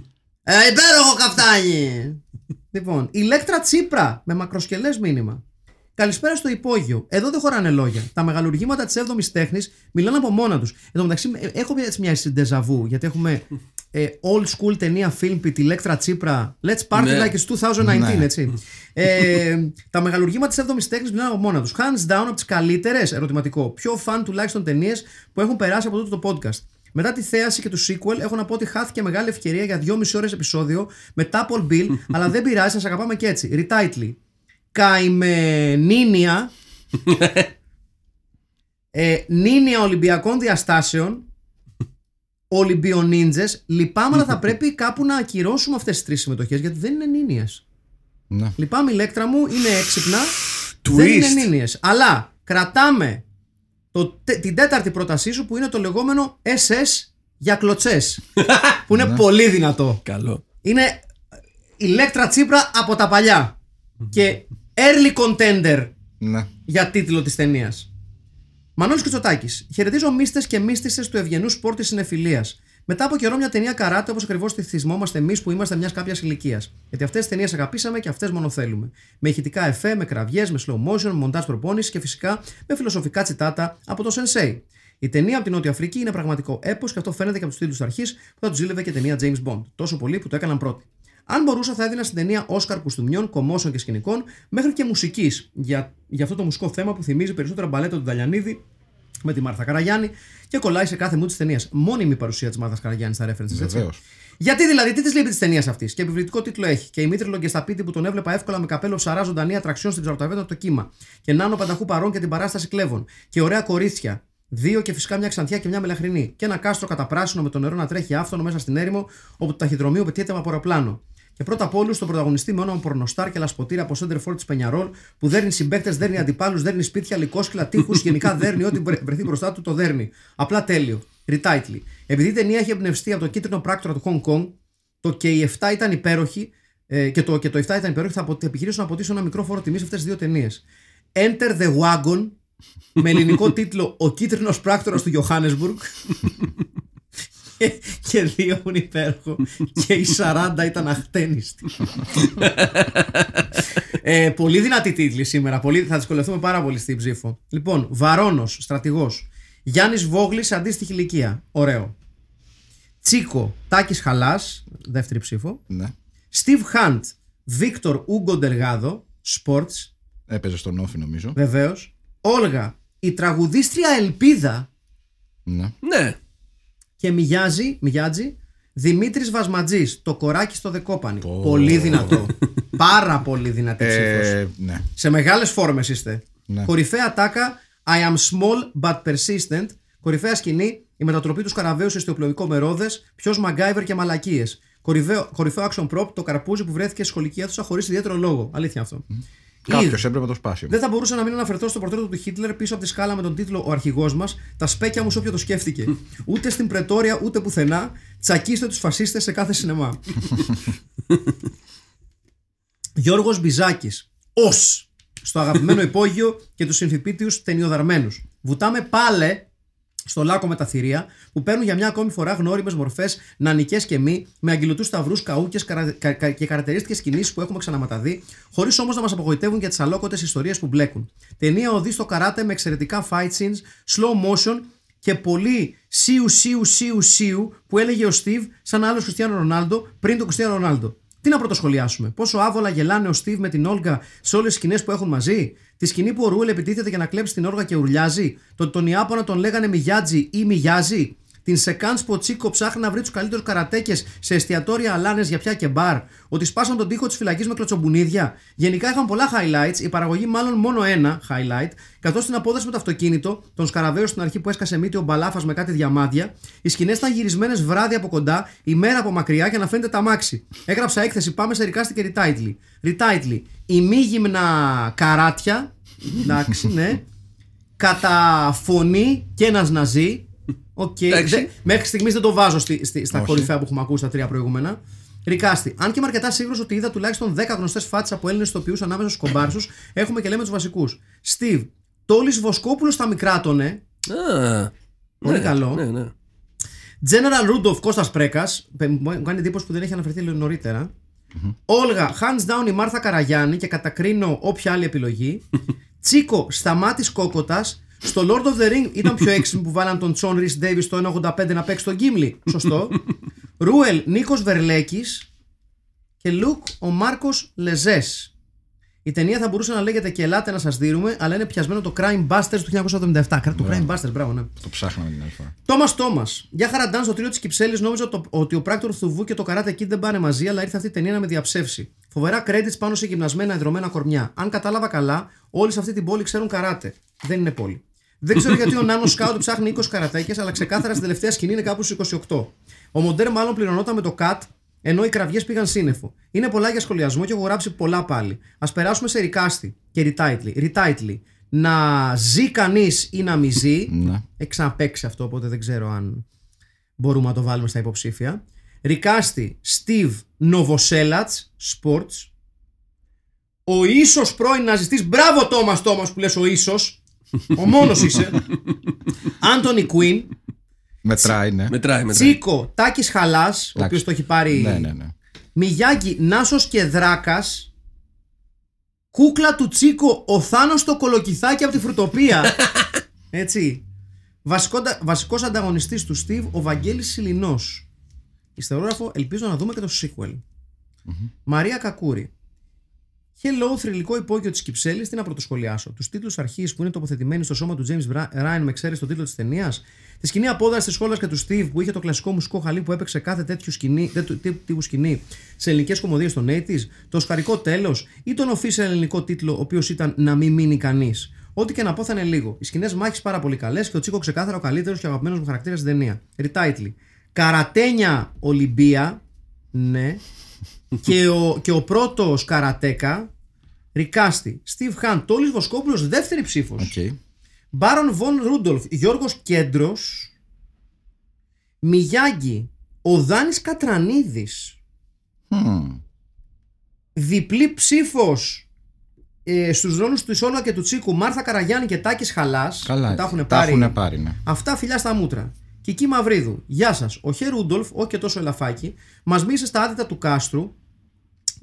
Ε, υπέροχο καφτάνι! λοιπόν, ηλέκτρα Τσίπρα με μακροσκελές μήνυμα. Καλησπέρα στο υπόγειο. Εδώ δεν χωράνε λόγια. Τα μεγαλουργήματα της 7η τέχνης μιλάνε από μόνα τους. Εν τω μεταξύ, ε, έχω έτσι μια συντεζαβού γιατί έχουμε ε, old school ταινία film τη Ηλέκτρα Τσίπρα. Let's party Ναι. like it's 2019, Ναι. έτσι. ε, τα μεγαλουργήματα της 7η τέχνης μιλάνε από μόνα τους. Hands down από τις καλύτερες, ερωτηματικό, πιο φαν τουλάχιστον ταινίες που έχουν περάσει από τούτο το podcast. Μετά τη θέαση και του sequel, έχω να πω ότι χάθηκε μεγάλη ευκαιρία για 2,5 ώρες επεισόδιο με Apple Bill, αλλά δεν πειράζει, σας αγαπάμε και έτσι. Retitle. Καημενίνια. ε, νίνια Ολυμπιακών διαστάσεων. Ολυμπιονίντζε. Λυπάμαι, αλλά θα πρέπει κάπου να ακυρώσουμε αυτές τις τρεις συμμετοχές γιατί δεν είναι νίνιε. Ναι. Λυπάμαι, η λέκτρα μου είναι έξυπνα. Δεν είναι Twist. νίνιες. Αλλά κρατάμε το, τε- την τέταρτη πρότασή σου που είναι το λεγόμενο SS για κλωτσές. που είναι πολύ δυνατό. Καλό. Είναι ηλέκτρα τσίπρα από τα παλιά. και early contender Ναι. για τίτλο της ταινίας. Μανώλης Κουτσοτάκης. Χαιρετίζω μίστε και μίστησε του ευγενού σπορ της συνεφιλίας. Μετά από καιρό μια ταινία καράτε όπως ακριβώς τη θυμόμαστε εμείς που είμαστε μιας κάποιας ηλικίας. Γιατί αυτές τις ταινίες αγαπήσαμε και αυτές μόνο θέλουμε. Με ηχητικά εφέ, με κραυγές, με slow motion, με μοντάζ προπόνηση και φυσικά με φιλοσοφικά τσιτάτα από το Sensei. Η ταινία από την Νότια Αφρική είναι πραγματικό έπος και αυτό φαίνεται και από τους τίτλους αρχής που θα τους ζήλευε και ταινία James Bond. Τόσο πολύ που το έκαναν πρώτοι. Αν μπορούσα, θα έδινα στην ταινία Όσκαρ κουστούμιών, κομμόσεων και σκηνικών, μέχρι και μουσικής για, για αυτό το μουσικό θέμα που θυμίζει περισσότερα μπαλέτα του Νταλιανίδη με τη Μάρθα Καραγιάννη και κολλάει σε κάθε μου της ταινίας. Μόνιμη παρουσία της Μάρθας Καραγιάννης στα references, έτσι. Βεβαίως. Γιατί δηλαδή, τι της λείπει της ταινίας αυτής; Και επιβλητικό τίτλο έχει. Και η Μήτρη και στα πίτι που τον έβλεπα εύκολα με καπέλο ψαρά ζωντανή ατραξιόν στην ψαροταβέτα το κύμα. Και Νάνο Πανταχού παρών και την παράσταση κλέβων. Και ωραία κορίτσια. Δύο και φυσικά μια ξανθιά και μια μελαχρινή. Και ένα κάστρο καταπράσινο με το νερό να τρέχει άφθονο μέσα στην έρημο, όπου το ταχυδρομείο πετύχεται με αεροπλάνο. Και πρώτα απ' όλους τον πρωταγωνιστή με όνομα Πορνοστάρ και λασποτήρα από Σέντερ της Πενιαρόλ που δέρνει συμπαίκτες, δέρνει αντιπάλους, δέρνει σπίτια, λικόσκυλα, τείχους, γενικά δέρνει ό,τι βρε- βρεθεί μπροστά του το δέρνει. Απλά τέλειο. Retitle. Επειδή η ταινία έχει εμπνευστεί από το κίτρινο πράκτορα του Hong Kong, το και οι 7 ήταν υπέροχοι ε, και, το, και το 7 ήταν υπέροχοι, θα απο- επιχειρήσω να αποτίσω ένα μικρό φόρο τιμής σε αυτές τις δύο ταινίες. Enter the Wagon με ελληνικό τίτλο Ο κίτρινος πράκτορας του Johannesburg. Και- και δύο είναι υπέροχο. Και η 40 ήταν αχτένιστη. ε, πολύ δυνατή τίτλη σήμερα. Πολύ, θα δυσκολευτούμε πάρα πολύ στην ψήφο. Λοιπόν, Βαρόνος, στρατηγός. Γιάννης Βόγλης, αντίστοιχη ηλικία. Ωραίο. Τσίκο, Τάκης Χαλάς, δεύτερη ψήφο. ναι. Steve Hunt, Βίκτορ Ούγκο Ντεργάδο, Sports, Έπαιζε στον όφη νομίζω. βεβαίως. Όλγα, η τραγουδίστρια Ελπίδα Ναι. Ναι. Και Μιγιάζη, Μιγιάτζη, Δημήτρης Βασματζής, το κοράκι στο δεκόπανι. Πολύ δυνατό. Πάρα πολύ δυνατή ψήφος. Ε, ναι. Σε μεγάλες φόρμες είστε. Ναι. Κορυφαία τάκα, I am small but persistent. Κορυφαία σκηνή, η μετατροπή τους σκαραβαίου σε ιστιοπλοϊκό μερόδε, ποιος Μαγκάιβερ και μαλακίες. Κορυφαίο, κορυφαίο action prop, το καρπούζι που βρέθηκε στη σχολική αίθουσα χωρίς ιδιαίτερο λόγο. Αλήθεια αυτό. Κάποιος Ιδ. έπρεπε να το σπάσει. Δεν θα μπορούσα να μην αναφερθώ στο πορτρέτο του Χίτλερ πίσω από τη σκάλα με τον τίτλο Ο αρχηγός μας, τα σπέκια μου σε όποιο το σκέφτηκε. ούτε στην Πρετόρια ούτε πουθενά. Τσακίστε τους φασίστες σε κάθε σινεμά. Γιώργος Μπιζάκης. Ω! Στο αγαπημένο υπόγειο και τους συμφιπίτιου ταινιοδαρμένους. Βουτάμε πάλε στο λάκκο με τα θηρία που παίρνουν για μια ακόμη φορά γνώριμες μορφές, νανικές και μη, με αγγελωτούς σταυρούς, καούκε και χαρακτηρίστικες κινήσεις που έχουμε ξαναματαδεί, χωρίς όμως να μας απογοητεύουν για τις αλόκοτες ιστορίες που μπλέκουν. Ταινία οδεί στο καράτε με εξαιρετικά fight scenes, slow motion και πολύ σίου σίου σίου σίου που έλεγε ο Στίβ σαν άλλος Χριστιανό Ρονάλντο πριν τον Χριστιανό Ρονάλντο. Τι να πρωτοσχολιάσουμε. Πόσο άβολα γελάνε ο Στίβ με την Όλγα σε όλες τις σκηνές που έχουν μαζί; Τη σκηνή που ο Ρούελ επιτίθεται για να κλέψει την Όλγα και ουρλιάζει. Το ότι τον Ιάπωνα τον λέγανε Μιγιάτζι ή Μιγιάζι. Την σεκάντ που ο Τσίκο ψάχνει να βρει τους καλύτερους καρατέκες σε εστιατόρια αλάνες για πια και μπαρ. Ότι σπάσαν τον τοίχο της φυλακής με κλωτσομπουνίδια. Γενικά είχαν πολλά highlights, η παραγωγή μάλλον μόνο ένα highlight, καθώς στην απόδραση με το αυτοκίνητο, τον σκαραβαίο στην αρχή που έσκασε μύτη ο μπαλάφας με κάτι διαμάντια, οι σκηνές ήταν γυρισμένες βράδυ από κοντά, η μέρα από μακριά για να φαίνεται τα μάξι. Έγραψα έκθεση, πάμε σε ρικάστη και ριτάιτλι. Ριτάιτλι. Η μη γυμνα καράτια. Εντάξει, ναι. Κατά φωνή και ένας ναζί. Οκ. Εντάξει. Δεν- Μέχρι στιγμής δεν το βάζω στη, στη- στα Όχι. κορυφαία που έχουμε ακούσει τα τρία προηγούμενα. Recasting. Αν και είμαι αρκετά σίγουρος ότι είδα τουλάχιστον 10 γνωστές φάτσες από Έλληνες ηθοποιούς ανάμεσα στους κομπάρσους, έχουμε και λέμε τους βασικούς. Στιβ. Τόλις Βοσκόπουλος στα μικράτα του. Α, Πολύ ναι, καλό. Ναι, ναι. General Rudolph Κώστας Πρέκας Μου κάνει εντύπωση που δεν έχει αναφερθεί λίγο νωρίτερα. Όλγα, hands down η Μάρθα Καραγιάννη και κατακρίνω όποια άλλη επιλογή. Τσίκο, σταμάτης κόκοτας. Στο Lord of the Ring ήταν πιο έξυπνο που βάλαν τον Τσόν Ρι Ντέιβις το 1,85 να παίξει τον Γκίμλι. Σωστό. Ρούελ, Νίκος Βερλέκης. Και Λουκ, ο Μάρκος Λεζές. Η ταινία θα μπορούσε να λέγεται και Ελάτε να σας δίνουμε, αλλά είναι πιασμένο το Crime Busters του 1977. Το Crime Busters, μπράβο, ναι. Το ψάχναμε την άλλη φορά. Τόμας Τόμας. Για χαραντάν στο τρίο της Κυψέλης νόμιζα το, ότι ο πράκτορ Θουβού και το Karate Kid δεν πάνε μαζί, αλλά ήρθε αυτή η ταινία να με διαψεύσει. Φοβερά credits πάνω σε γυμνασμένα εδρωμένα κορμιά. Αν κατάλαβα καλά, όλοι σε αυτή την πόλη ξέρουν καράτε. Δεν είναι πόλη. Δεν ξέρω γιατί ο Νάνος Σκάουτ ψάχνει 20 καρατέκες, αλλά ξεκάθαρα στην τελευταία σκηνή είναι κάπου στου 28. Ο Μοντέρ μάλλον πληρωνόταν με το cut, ενώ οι κραυγές πήγαν σύννεφο. Είναι πολλά για σχολιασμό και έχω γράψει πολλά πάλι. Α περάσουμε σε ρικάστη και retitle. Retitle. Να ζει κανείς ή να μη ζει; Ναι. Έχει ξαναπέξει αυτό, οπότε δεν ξέρω αν μπορούμε να το βάλουμε στα υποψήφια. Ρικάστη, Steve Novoselac, Sports. Ο ίσος πρώην ναζιστής, μπράβο Τόμας Τόμας που λες ο ίσος, ο μόνος είσαι. Άντωνι Κουίν, Μετράει, ναι. Μετράει, μετράει. Τσίκο Τάκης Χαλάς, ο οποίος το έχει πάρει Ναι, ναι, ναι. Μιγιάκη Νάσος και Δράκας Κούκλα του Τσίκο Ο Θάνος το κολοκυθάκι από τη φρουτοπία Έτσι Βασικόντα- Βασικός ανταγωνιστής του Στίβ Ο Βαγγέλης Σιλινός Ιστερόγραφο ελπίζω να δούμε και το sequel Μαρία Κακούρη Hello, θρηλυκό υπόγειο της Κυψέλης, τι να πρωτοσχολιάσω. Τους τίτλους αρχής που είναι τοποθετημένοι στο σώμα του James Ryan με εξαίρεση τον τίτλο της ταινίας; Τη σκηνή απόδραση της σχόλας και του Steve που είχε το κλασικό μουσικό χαλί που έπαιξε κάθε τέτοιου σκηνή, τέτοιου τύπου- τύπου σκηνή σε ελληνικές κομμωδίες των 80s. Το οσκαρικό τέλος ή τον official ελληνικό τίτλο, ο οποίος ήταν Να μην μείνει κανείς. Ό,τι και να πω θα είναι λίγο. Οι σκηνές μάχης πάρα πολύ καλές και ο Τσίκο ξεκάθαρα ο καλύτερος και αγαπημένος μου χαρακτήρας στην ταινία. Retitle. Καρατένια Ολυμπία. Ναι. και, ο, και ο πρώτος καρατέκα. Recasting. Στιβ Χαντ. Τόλης Βοσκόπουλος δεύτερη ψήφος. Οκ. Μπάρον Βον Ρούντολφ, Γιώργος Κέντρος, Μιγιάγκη, ο Δάνης Κατρανίδης, Μμμ. διπλή ψήφος ε, στους ρόλους του Ισόλα και του Τσίκου, Μάρθα Καραγιάννη και Τάκης Χαλάς, Καλά. που τα έχουν τα πάρει, έχουνε πάρει, ναι. αυτά φιλιά στα μούτρα. Κική Μαυρίδου, γεια σας, ο Χε Ρούντολφ, όχι και τόσο ελαφάκι, μας μίλησε στα άδυτα του κάστρου,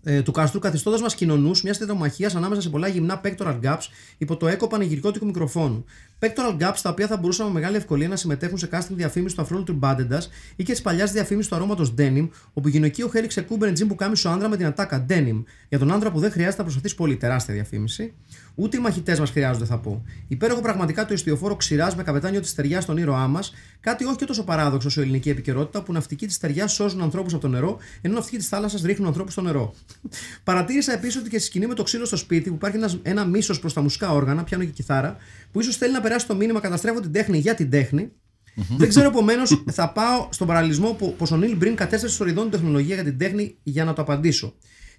ε, του κάστρου, καθιστώντας μας κοινωνούς μιας τετρομαχία ανάμεσα σε πολλά γυμνά pectoral gaps υπό το έκο πανηγυρικότικου μικροφόνου. Pectoral gaps τα οποία θα μπορούσαν με μεγάλη ευκολία να συμμετέχουν σε casting διαφήμιση του αφρόλου Μπάντεντας ή και της παλιάς διαφήμισης του αρώματος Denim, όπου γυναικείο χέρι ξεκούμπερε τζιμ που κάμει στο άντρα με την ατάκα Denim. Για τον άντρα που δεν χρειάζεται να προσπαθήσει πολύ, τεράστια διαφήμιση. Ούτε οι μαχητές μας χρειάζονται, θα πω. Υπέροχο πραγματικά το ιστιοφόρο ξηράς με καπετάνιο της στεριάς στον ήρωά μας, κάτι όχι και τόσο παράδοξο σε ελληνική επικαιρότητα που ναυτικοί της στεριάς σώζουν ανθρώπους από το νερό, ενώ ναυτικοί της θάλασσας ρίχνουν ανθρώπους στο νερό. Παρατήρησα επίσης ότι και στη σκηνή με το ξύλο στο σπίτι που υπάρχει ένας, ένα μίσος προς τα μουσικά όργανα, πιάνο και κιθάρα, που ίσως θέλει να περάσει το μήνυμα καταστρέφω την τέχνη για την τέχνη. Δεν ξέρω επομένως, θα πάω στον παραλληλισμό που πως ο Νίλ Μπριν κατέστρεψε στο ριδόν τεχνολογία για την τέχνη για να το απαντήσω.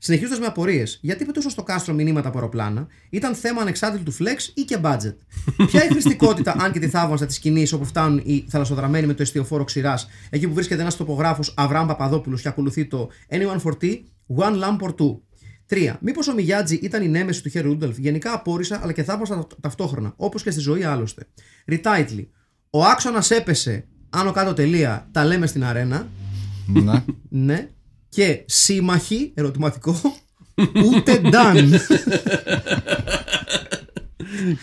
Συνεχίζοντας με απορίες, γιατί πετούσαν στο κάστρο μηνύματα από αεροπλάνα, ήταν θέμα ανεξάρτητου του flex ή και budget. Ποια η χρηστικότητα, αν και τη θαύμαστα τη σκηνή όπου φτάνουν οι θαλασσοδραμένοι με το εστιοφόρο ξηράς, εκεί που βρίσκεται ένας τοπογράφος Αβραάμ Παπαδόπουλος και ακολουθεί το Anyone for tea, One lamp or two. Τρία. Μήπως ο Μιγιάτζη ήταν η νέμεση του Χέρι Ρούντολφ. Γενικά απόρρισα, αλλά και θαύμασα τα- ταυτόχρονα, όπως και στη ζωή άλλωστε. Retitle. Ο άξονας έπεσε, άνω κάτω τελεία, τα λέμε στην αρένα. ναι. Ναι. Και σύμμαχοι, ερωτηματικό, ούτε νταν.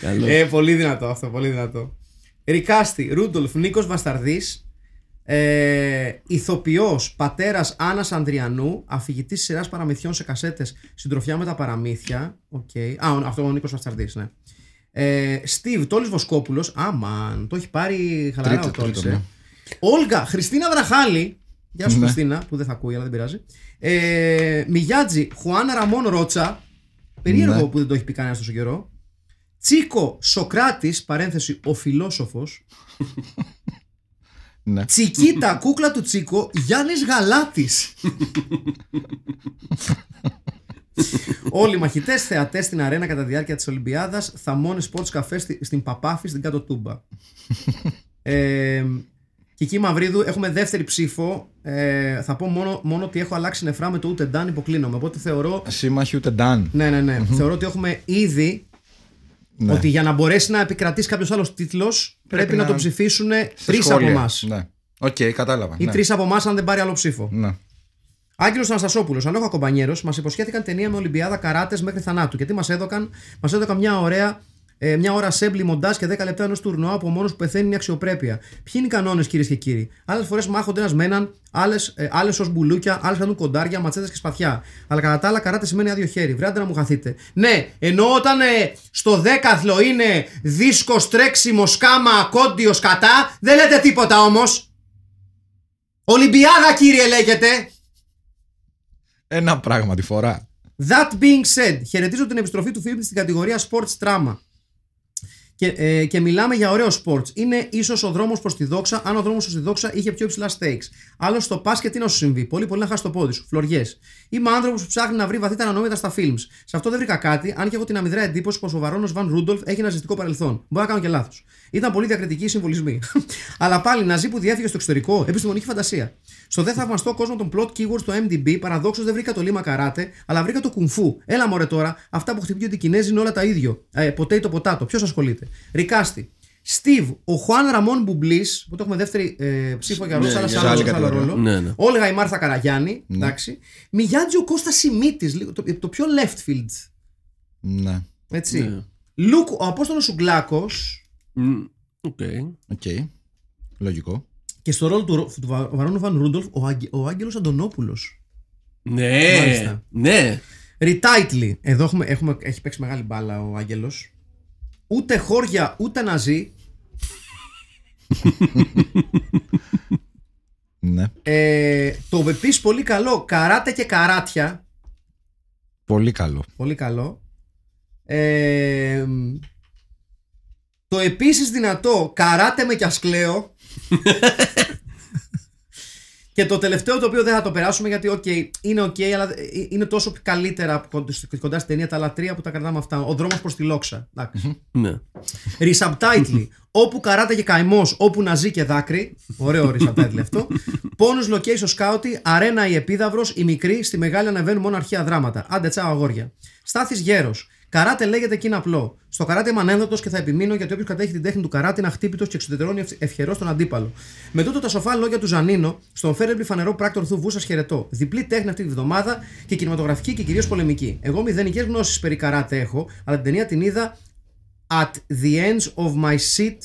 Καλό. ε, πολύ δυνατό αυτό, πολύ δυνατό. Recasting, Ρούντολφ, Νίκος Βασταρδής, Ε, ηθοποιός, πατέρας Άννας Ανδριανού, αφηγητής σειράς παραμυθιών σε κασέτες, συντροφιά με τα παραμύθια. Οκ. Α, ο- αυτό ο Νίκος Βασταρδής, ναι. Ε, Στιβ, Τόλης Βοσκόπουλος. Αμαν, το έχει πάρει χαλαρά Τρίτο, ο Τόλης. τρίτο, ε. ναι. Όλγα, Χριστίνα Βραχάλη. Γεια σου Ναι. Χριστίνα, που δεν θα ακούει, αλλά δεν πειράζει. Ε, Μιγιάτζη, Χουάν Ραμόν Ρότσα. Περίεργο Ναι. που δεν το έχει πει κανένας τόσο καιρό. Τσίκο Σοκράτης, παρένθεση ο φιλόσοφος. Ναι. Τσικίτα, κούκλα του Τσίκο, Γιάννης Γαλάτης. Όλοι οι μαχητές, θεατές στην αρένα κατά τη διάρκεια της Ολυμπιάδας, θαμώνες sports καφέ στη- στην Παπάφη, στην κάτω τούμπα. ε, Κική Μαυρίδου, έχουμε δεύτερη ψήφο. Ε, θα πω μόνο, μόνο ότι έχω αλλάξει νεφρά με το ούτε Ντάν, υποκλίνομαι. Οπότε θεωρώ. Σύμμαχοι ούτε Νταν. Ναι, ναι, ναι. θεωρώ ότι έχουμε ήδη Ναι. ότι για να μπορέσει να επικρατήσει κάποιος άλλος τίτλος, πρέπει, να... να- το ψηφίσουν Σε τρεις από σχόλια. εμάς. Ναι. Οκ, κατάλαβα. Ή ναι. τρεις από εμάς, αν δεν πάρει άλλο ψήφο. Ναι. Άγγελος Αναστασόπουλος, αλόχα κομπανιέρος, μας υποσχέθηκαν ταινία με Ολυμπιάδα καράτες μέχρι θανάτου. Γιατί μας έδωκαν, μας έδωκαν μια ωραία. Ε, μια ώρα σέμπλι μοντάζ και 10 λεπτά ενός τουρνουά που ο μόνος που πεθαίνει είναι η αξιοπρέπεια. Ποιοι είναι οι κανόνες, κυρίες και κύριοι; Άλλες φορές μάχονται ένας με έναν, άλλε άλλες ως μπουλούκια, άλλες κάνουν κοντάρια, ματσέτες και σπαθιά. Αλλά κατά τα άλλα, καράτε σημαίνει άδειο χέρι. Βρέαντε να μου χαθείτε. Ναι, ενώ όταν ε, στο δέκαθλο είναι δίσκος, τρέξιμος, σκάμα, κόντιος, κατά, δεν λέτε τίποτα όμως. Ολυμπιάδα, κύριε, λέγεται. Ένα πράγμα τη φορά. That being said, χαιρετίζω την επιστροφή του Φίλιπ στην κατηγορία Sports Drama. Και, ε, και μιλάμε για ωραίο sports. Είναι ίσως ο δρόμος προς τη δόξα, αν ο δρόμος προς τη δόξα είχε πιο υψηλά stakes. Άλλος στο πα και τι να σου συμβεί; Πολύ, πολύ να χάσει το πόδι σου. Φλωριές. Είμαι άνθρωπος που ψάχνει να βρει βαθύτερα νόητα στα films. Σε αυτό δεν βρήκα κάτι, αν και έχω την αμυδρά εντύπωση πως ο Βαρόνος Βαν Ρούντολφ έχει ναζιστικό παρελθόν. Μπορεί να κάνω και λάθος. Ήταν πολύ διακριτικοί οι συμβολισμοί. Αλλά πάλι ναζί που διέφυγε στο εξωτερικό, επιστημονική φαντασία. Στο δε θαυμαστό κόσμο των plot keywords στο MDB, παραδόξως δεν βρήκα το λίμα καράτε, αλλά βρήκα το κουνφού. Έλα μωρέ τώρα, αυτά που χτυπιούνται οι Κινέζοι είναι όλα τα ίδιο. Ε, ποτέ το ποτάτο. Ποιος ασχολείται; Ρικάστη. Steve, ο Χουάν Ραμόν Μπουμπλής, που το έχουμε δεύτερη ε, ψήφο για Ναι, ρόλο, αλλά για σε άλλο, άλλη σε άλλο κατηγορία. ρόλο. Ναι, ναι. Όλγα η Μάρθα Καραγιάννη. Εντάξει. Μιγιάτζη ο Κώστα Σιμίτης, το, το πιο left field. Ναι. Έτσι. Ναι. Λουκ, ο Απόστολος Σουγκλάκο. Μμ, Οκ. Οκ. Λογικό. Και στο ρόλο του, Ρο- του Βα- Βαρόνου Βαν Ρούντολφ, ο, Άγγε, ο Άγγελος Αντωνόπουλος. Ναι. Μάλιστα. Ναι. Retitling. Εδώ έχουμε, έχουμε, έχει παίξει μεγάλη μπάλα ο Άγγελος. Ούτε χώρια, ούτε ναζί. Ναι. Ε, το επίσης πολύ καλό, καράτε και καράτια. Πολύ καλό. Πολύ καλό. Ε, το επίσης δυνατό, καράτε με κι ας κλαίω. Και το τελευταίο το οποίο δεν θα το περάσουμε γιατί οκ, είναι οκ, αλλά ε, είναι τόσο καλύτερα κοντά κοντά στην ταινία τα άλλα τρία που τα κρατάμε αυτά. Ο δρόμος προς τη λόξα. Εντάξει. Ναι. Resubtitle. όπου καράτε και καημός, όπου να ζει και δάκρυ. Ωραίο ρε subtitle αυτό. Bonus location scouting, αρένα η επίδαυρος, η μικρή, στη μεγάλη ανεβαίνουν μόνο αρχαία δράματα. Άντε τσάο αγόρια. Στάθης γέρος. Καράτε λέγεται και είναι απλό. Στο καράτε είμαι ανένδοτος και θα επιμείνω γιατί όποιος κατέχει την τέχνη του καράτε είναι αχτύπητος και εξωτερώνει ευχερός τον αντίπαλο. Με τούτο τα σοφά λόγια του Ζανίνο, στον φέρεμπλη φανερό πράκτορ Θουβού σας χαιρετώ. Διπλή τέχνη αυτή τη βδομάδα και κινηματογραφική και κυρίως πολεμική. Εγώ μηδενικές γνώσεις περί καράτε έχω, αλλά την ταινία την είδα at the ends of my seat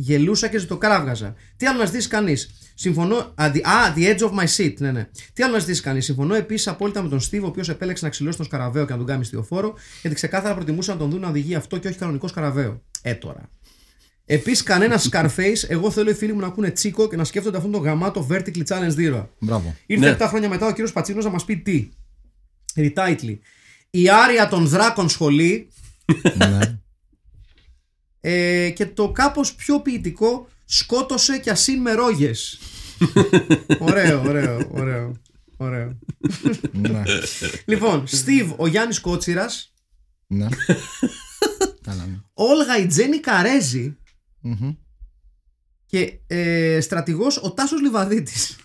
γελούσα και ζητοκράβγαζα. Τι άλλο να ζητήσει κανείς; Συμφωνώ. Α, the, α, the edge of my seat. Ναι, ναι. Τι άλλο να ζητήσει κανείς; Συμφωνώ επίσης απόλυτα με τον Στίβ, ο οποίος επέλεξε να ξυλώσει τον σκαραβαίο και να τον κάνει στιοφόρο, γιατί ξεκάθαρα προτιμούσαν να τον δουν να οδηγεί αυτό και όχι κανονικό σκαραβαίο. Ε τώρα. Επίσης, κανένας Scarface, εγώ θέλω οι φίλοι μου να ακούνε τσίκο και να σκέφτονται αυτόν τον γαμάτο Vertically Challenge Zero. Μπράβο. Ήρθε Ναι. 7 χρόνια μετά ο κύριος Πατσίνος να μας πει τι. Retitle. Η άρια των δράκων σχολή ναι. Ε, και το κάπως πιο ποιητικό σκότωσε κι ασύν με ρόγες. ωραίο, ωραίο, ωραίο. ωραίο. ναι. λοιπόν, Steve, ο Γιάννης Κότσιρας, ναι. Καλά, ναι. Όλγα η Τζένι Καρέζη Μμμ. και ε, στρατηγός ο Τάσος Λιβαδίτης.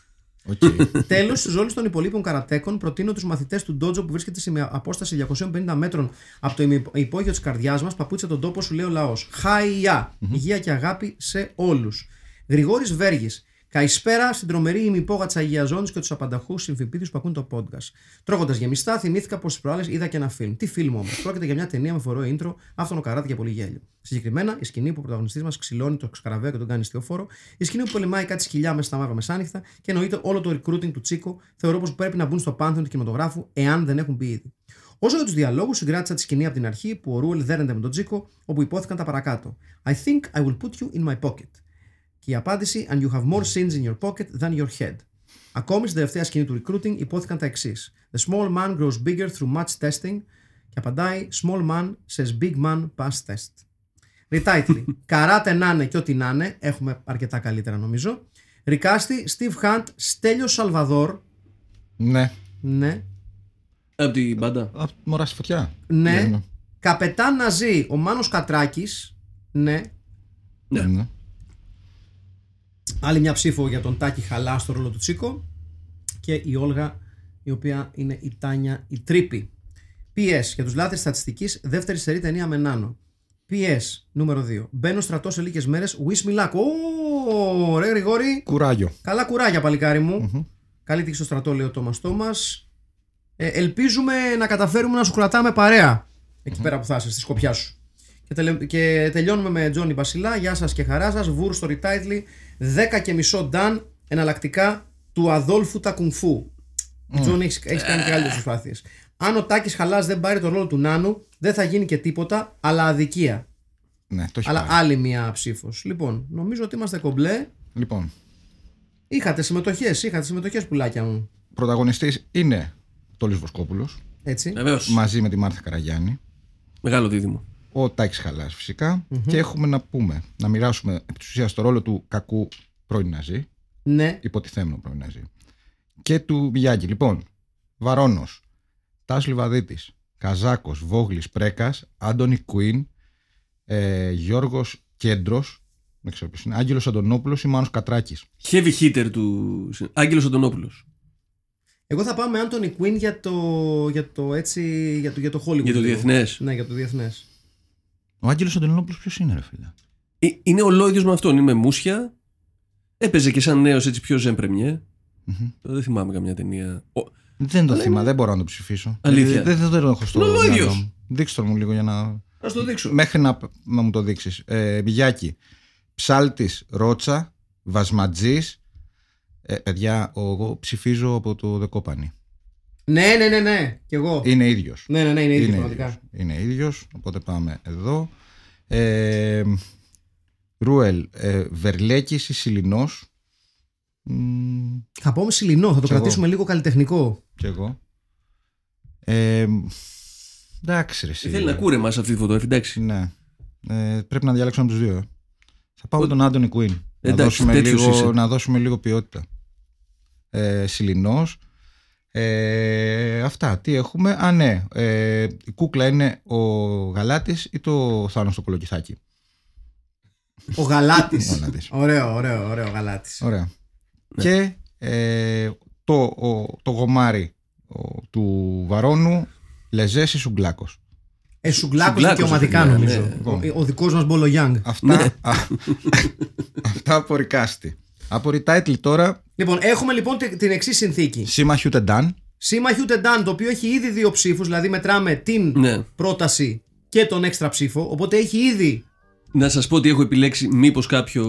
Οκ. Τέλος, στους ρόλους των υπολείπων καρατέκων, προτείνω τους μαθητές του Ντότζο που βρίσκεται σε μια απόσταση 250 μέτρων από το ημι- υπόγειο της καρδιάς μας, παπούτσι απ' τον τόπο σου λέει ο λαός. Χάια! Υγεία και αγάπη σε όλους. Γρηγόρης Βέργης. Καλησπέρα στην τρομερή ημιπόγα τη Αγία Ζώνης και τους απανταχούς συμφιπίτου που ακούν το podcast. Τρώγοντας γεμιστά, θυμήθηκα πως τις προάλλες είδα και ένα φιλμ. Τι φιλμ όμως; Πρόκειται για μια ταινία με φορό intro, αυτόν ο καράτη για πολύ γέλιο. Συγκεκριμένα, η σκηνή που ο πρωταγωνιστής μας ξυλώνει το σκαραβαίο και τον κάνει στιοφόρο, η σκηνή που πολεμάει κάτι σκυλιά μέσα στα μαύρα μεσάνυχτα και εννοείται όλο το recruiting του Τσίκο, θεωρώ πως πρέπει να μπουν στο πάνθεο του κινηματογράφου εάν δεν έχουν μπει ήδη. Όσο για τους διαλόγους, συγκράτησα τη σκηνή από την αρχή που ο Ρούελ δέρνεται με τον Τζίκο, όπου υπόθηκαν τα παρακάτω. I think I will put you in my pocket. Και η απάντηση, and you have more sins in your pocket than your head. Ακόμη στην τελευταία σκηνή του recruiting υπόθηκαν τα εξής. The small man grows bigger through much testing. Και απαντάει, small man says big man pass test. Retitle. Καράτε να είναι και ό,τι να είναι. Έχουμε αρκετά καλύτερα νομίζω. Ρικάστη, Steve Hunt, Στέλιο Σαλβαδόρ. Ναι. Ναι. Από την μπάντα. Απ' Μωρά στη φωτιά. Ναι. Καπετάν Ναζί, ο Μάνος Κατράκης. Ναι. Ναι. Ναι. Άλλη μια ψήφο για τον Τάκη Χαλά στο ρόλο του Τσίκο. Και η Όλγα, η οποία είναι η Τάνια η Τρίπη. PS για τους λάτρες στατιστικής, δεύτερη σερή ταινία με Νάνο. PS νούμερο 2. Μπαίνω στρατός σε λίγες μέρες. Wish me luck. Ω, ρε Γρηγόρη. Κουράγιο. Καλά κουράγια, παλικάρι μου. Καλή τύχη στο στρατό, λέει ο Τόμας Τόμας. Ε, ελπίζουμε να καταφέρουμε να σου κρατάμε παρέα εκεί πέρα που θα είσαι, στη σκοπιά σου. Και, τελε- και τελειώνουμε με Τζόνι Μπασιλά. Γεια σας και χαρά σας. Βούρ στο retitle. 10 και μισό Νταν εναλλακτικά του Αδόλφου τα κουνφού. Τζόνι, έχει κάνει και άλλες προσπάθειες. Αν ο Τάκης Χαλάς δεν πάρει τον ρόλο του Νάνου, δεν θα γίνει και τίποτα, αλλά αδικία. Ναι, το έχει Αλλά πάρει. άλλη μία ψήφος. Λοιπόν, νομίζω ότι είμαστε κομπλέ. Λοιπόν, Είχατε συμμετοχές, είχατε συμμετοχές πουλάκια μου. πρωταγωνιστής είναι Τόλης Βοσκόπουλος Έτσι. Βεβαίως. μαζί με τη Μάρθα Καραγιάννη. Μεγάλο δίδυμο. Ο Τάκης Χαλάς φυσικά. Και έχουμε να πούμε, να μοιράσουμε επί της ουσίας το ρόλο του κακού πρώην Ναζί, Ναι. υποτιθέμενο πρώην Ναζί, και του Μιγιάκη. Λοιπόν, Βαρόνος, Τάς Λιβαδίτης, Καζάκος, Βόγλης, Πρέκας, Άντωνη Κουίν, ε, Γιώργος Κέντρος, δεν ξέρω ποιος είναι, Άγγελος Αντωνόπουλος ή Μάνος Κατράκης. Heavy hitter του. Άγγελος Αντωνόπουλος. Εγώ θα πάω με Anthony Quinn για το, για το, έτσι, για το, για το Hollywood. Για το λίγο. διεθνές. Ναι, για το διεθνές. Ο Άγγελος Αντωνόπουλος ποιος είναι ρε φίλε; Ε, Είναι ολόιδιο με αυτόν. Είναι με μουσια. Έπαιζε και σαν νέος έτσι πιο ζεν πρεμιέ. Τώρα Δεν θυμάμαι καμιά ταινία. Ο- Δεν το θυμάμαι, δεν μπορώ να το ψηφίσω. Αλήθεια. Δεν, δεν, δεν το έχω στο Είναι ο μυαλό ίδιος. μου. Δείξτε το μου λίγο για να... Α το δείξω. Μέχρι να, να μου το δείξεις. Ε, Μπιγιάκη, Ψάλτης, Ρότσα, Βασματζής. Ε, παιδιά, ο- εγώ ψηφίζω από το Δεκόπανη. Ναι, ναι, ναι, ναι. Κι εγώ. Είναι ίδιος. Ναι, ναι, ναι, είναι ίδιος είναι πραγματικά. ίδιος. Είναι ίδιος, οπότε πάμε εδώ. Ε, Ρούελ, ε, Βερλέκης ή Σιλινός; Μ, Θα πω με Σιλινό, θα το Κι εγώ. κρατήσουμε λίγο καλλιτεχνικό. Κι εγώ. Ε, εντάξει ρε εσύ. Θέλει να κούρε μας αυτή τη φωτογραφία. Εντάξει. Ναι. Ε, πρέπει να διαλέξω από τους δύο. ε. Θα πάω με τον Άντωνι Κουίν. Να Εντάξει, δώσουμε, τέτοιος λίγο, είσαι. να δώσουμε λίγο ποιότητα. Ε, Σιλινός. Ε, αυτά. Τι έχουμε. Α, ναι. Ε, η κούκλα είναι ο Γαλάτης ή το Θάνος το κολοκυθάκι. Ο Γαλάτης. Ο Γαλάτης. ωραίο, ωραίο, ωραίο Γαλάτης. Ωραία. Ναι. Και ε, το, ο, το γομάρι ο, του Βαρόνου Λεζέση Σουγκλάκος. Ε, Σουγκλάκος Σουγκλάκος, δικαιωματικά ρε φίλε, νομίζω. ναι. Ο, ο δικός μας Μπολογιάνγκ. Αυτά, Ναι. α, αυτά από ρικάστη. Από retitle τώρα, Λοιπόν, έχουμε λοιπόν τε- την εξής συνθήκη. Σύμμαχοι ούτε Νταν. Σύμμαχοι ούτε Νταν, το οποίο έχει ήδη δύο ψήφους, δηλαδή μετράμε την Ναι. πρόταση και τον έξτρα ψήφο. Οπότε έχει ήδη. Να σας πω ότι έχω επιλέξει μήπως κάποιο.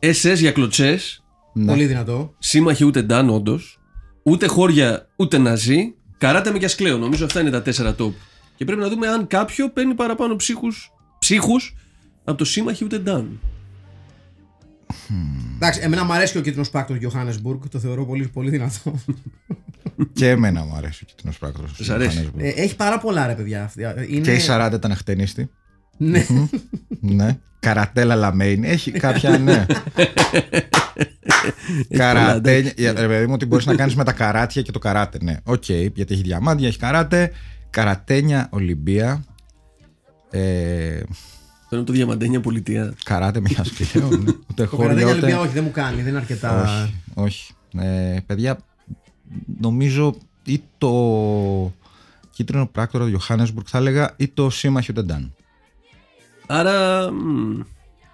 SS για κλωτσές. Ναι. Πολύ δυνατό. Σύμμαχοι ούτε Νταν, όντως. Ούτε χώρια ούτε ναζί. Καράτε με και ασκλαίο. Νομίζω αυτά είναι τα τέσσερα top. Και πρέπει να δούμε αν κάποιο παίρνει παραπάνω ψύχους, ψύχους από το σύμμαχοι ούτε Νταν. Εντάξει, εμένα μου αρέσει και ο κίτρινος πάκτο Johannesburg. Το θεωρώ πολύ, πολύ δυνατό. Και εμένα μου αρέσει ο κοινό πράκτορας. Σας αρέσει. Ε, έχει πάρα πολλά ρε παιδιά. Είναι... Και η 40 ήταν χτενίστη. Ναι. ναι. Καρατέλα Λαμέιν. Έχει κάποια, ναι. Καρατέ. Ρε παιδί μου, ότι μπορείς να κάνεις με τα καράτια και το καράτε. Ναι, οκ, γιατί έχει διαμάντια, έχει καράτε. Καρατένια Ολυμπία. Ε, Τώρα είναι το διαμαντένια πολιτεία. καράτε με ένα σκληρό. ναι. Ούτε Το χώρια, καραδένια ούτε- Ολυμπία όχι, δεν μου κάνει, δεν είναι αρκετά. Όχι, όχι. Ε, παιδιά, νομίζω ή το κίτρινο πράκτορα Johannesburg θα έλεγα ή το σύμμαχο Τεντάν. Άρα. μ,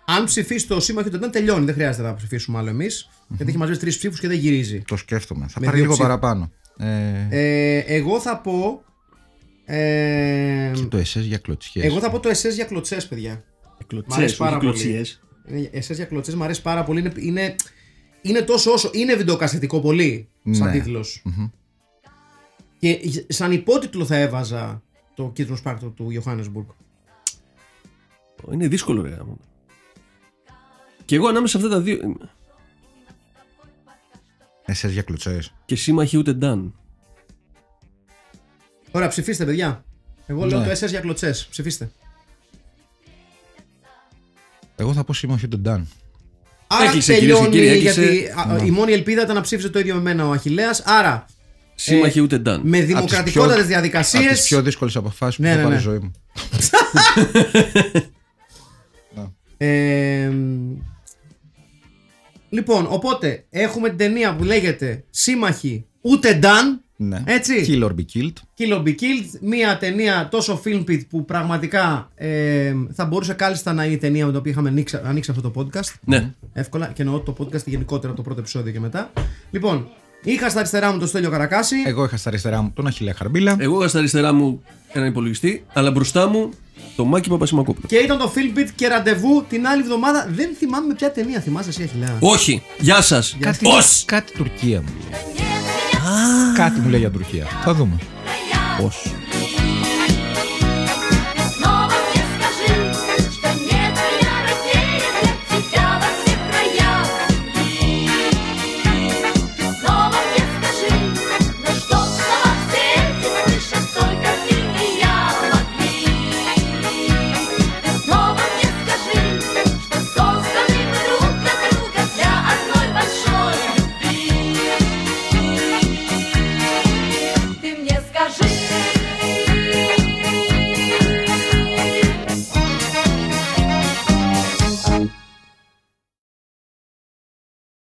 αν ψηφίσει το σύμμαχο του Τεντάν, τελειώνει. Δεν χρειάζεται να ψηφίσουμε άλλο εμείς. Γιατί έχει μαζέψει τρεις ψήφους και δεν γυρίζει. Το σκέφτομαι. Θα Με πάρει δύο λίγο ψήφους. παραπάνω. Ε, Ε, εγώ θα πω. Ε, και το SS για κλωτσιές. εγώ θα πω το SS για κλωτσές, παιδιά. Μ' αρέσει Κλωτσές, πάρα όχι πολύ. κλωτσιές. Είναι- SS για κλωτσέ μου αρέσει πάρα πολύ. Είναι, είναι, είναι τόσο όσο. Είναι βιντεοκασετικό πολύ σαν Ναι. τίτλος. Και σαν υπότιτλο θα έβαζα το κίτρινος σπάρκτο του Johannesburg. Είναι δύσκολο, ρε. γάμο. Και εγώ ανάμεσα σε αυτά τα δύο. SS για κλωτσές. Και σύμμαχοι ούτε Νταν. Ωραία, ψηφίστε, παιδιά. Εγώ λέω Ναι. το SS για κλωτσέ. Ψηφίστε. Εγώ θα πω σύμμαχοι του Νταν. Άρα Έκλεισε, κυρίες και τελειώνει κύριοι, έκλεισε. γιατί α, η μόνη ελπίδα ήταν να ψήφιζε το ίδιο με μένα ο Αχηλέας. Άρα Σύμμαχοι ούτε Νταν. με δημοκρατικότατες Από διαδικασίες τις πιο δύσκολες αποφάσεις που Ναι, θα ναι, πάρει η ναι. ζωή μου. Ε, λοιπόν, οπότε έχουμε την ταινία που λέγεται Σύμμαχοι ούτε Ντάν. Ναι. Έτσι. Kill or be killed. Kill or Be Killed. Μια ταινία τόσο film pit που πραγματικά ε, θα μπορούσε κάλλιστα να είναι η ταινία με την οποία είχαμε ανοίξει, ανοίξει αυτό το podcast. Ναι. Εύκολα και εννοώ το podcast γενικότερα το πρώτο επεισόδιο και μετά. Λοιπόν, είχα στα αριστερά μου τον Στέλιο Καρακάση. Εγώ είχα στα αριστερά μου τον Αχιλέα Χαρμπίλα. Εγώ είχα στα αριστερά μου έναν υπολογιστή, αλλά μπροστά μου το Μάκη Παπασημακόπουλο. Και ήταν το film pit και ραντεβού την άλλη εβδομάδα. Δεν θυμάμαι με ποια ταινία θυμάσαι εσύ, Αχιλέα. Όχι! Γεια σας! Κάτι, Πώς! κάτι Τουρκία μου λέει. Κάτι μου λέει για Τουρκία. Θα δούμε. Πώς!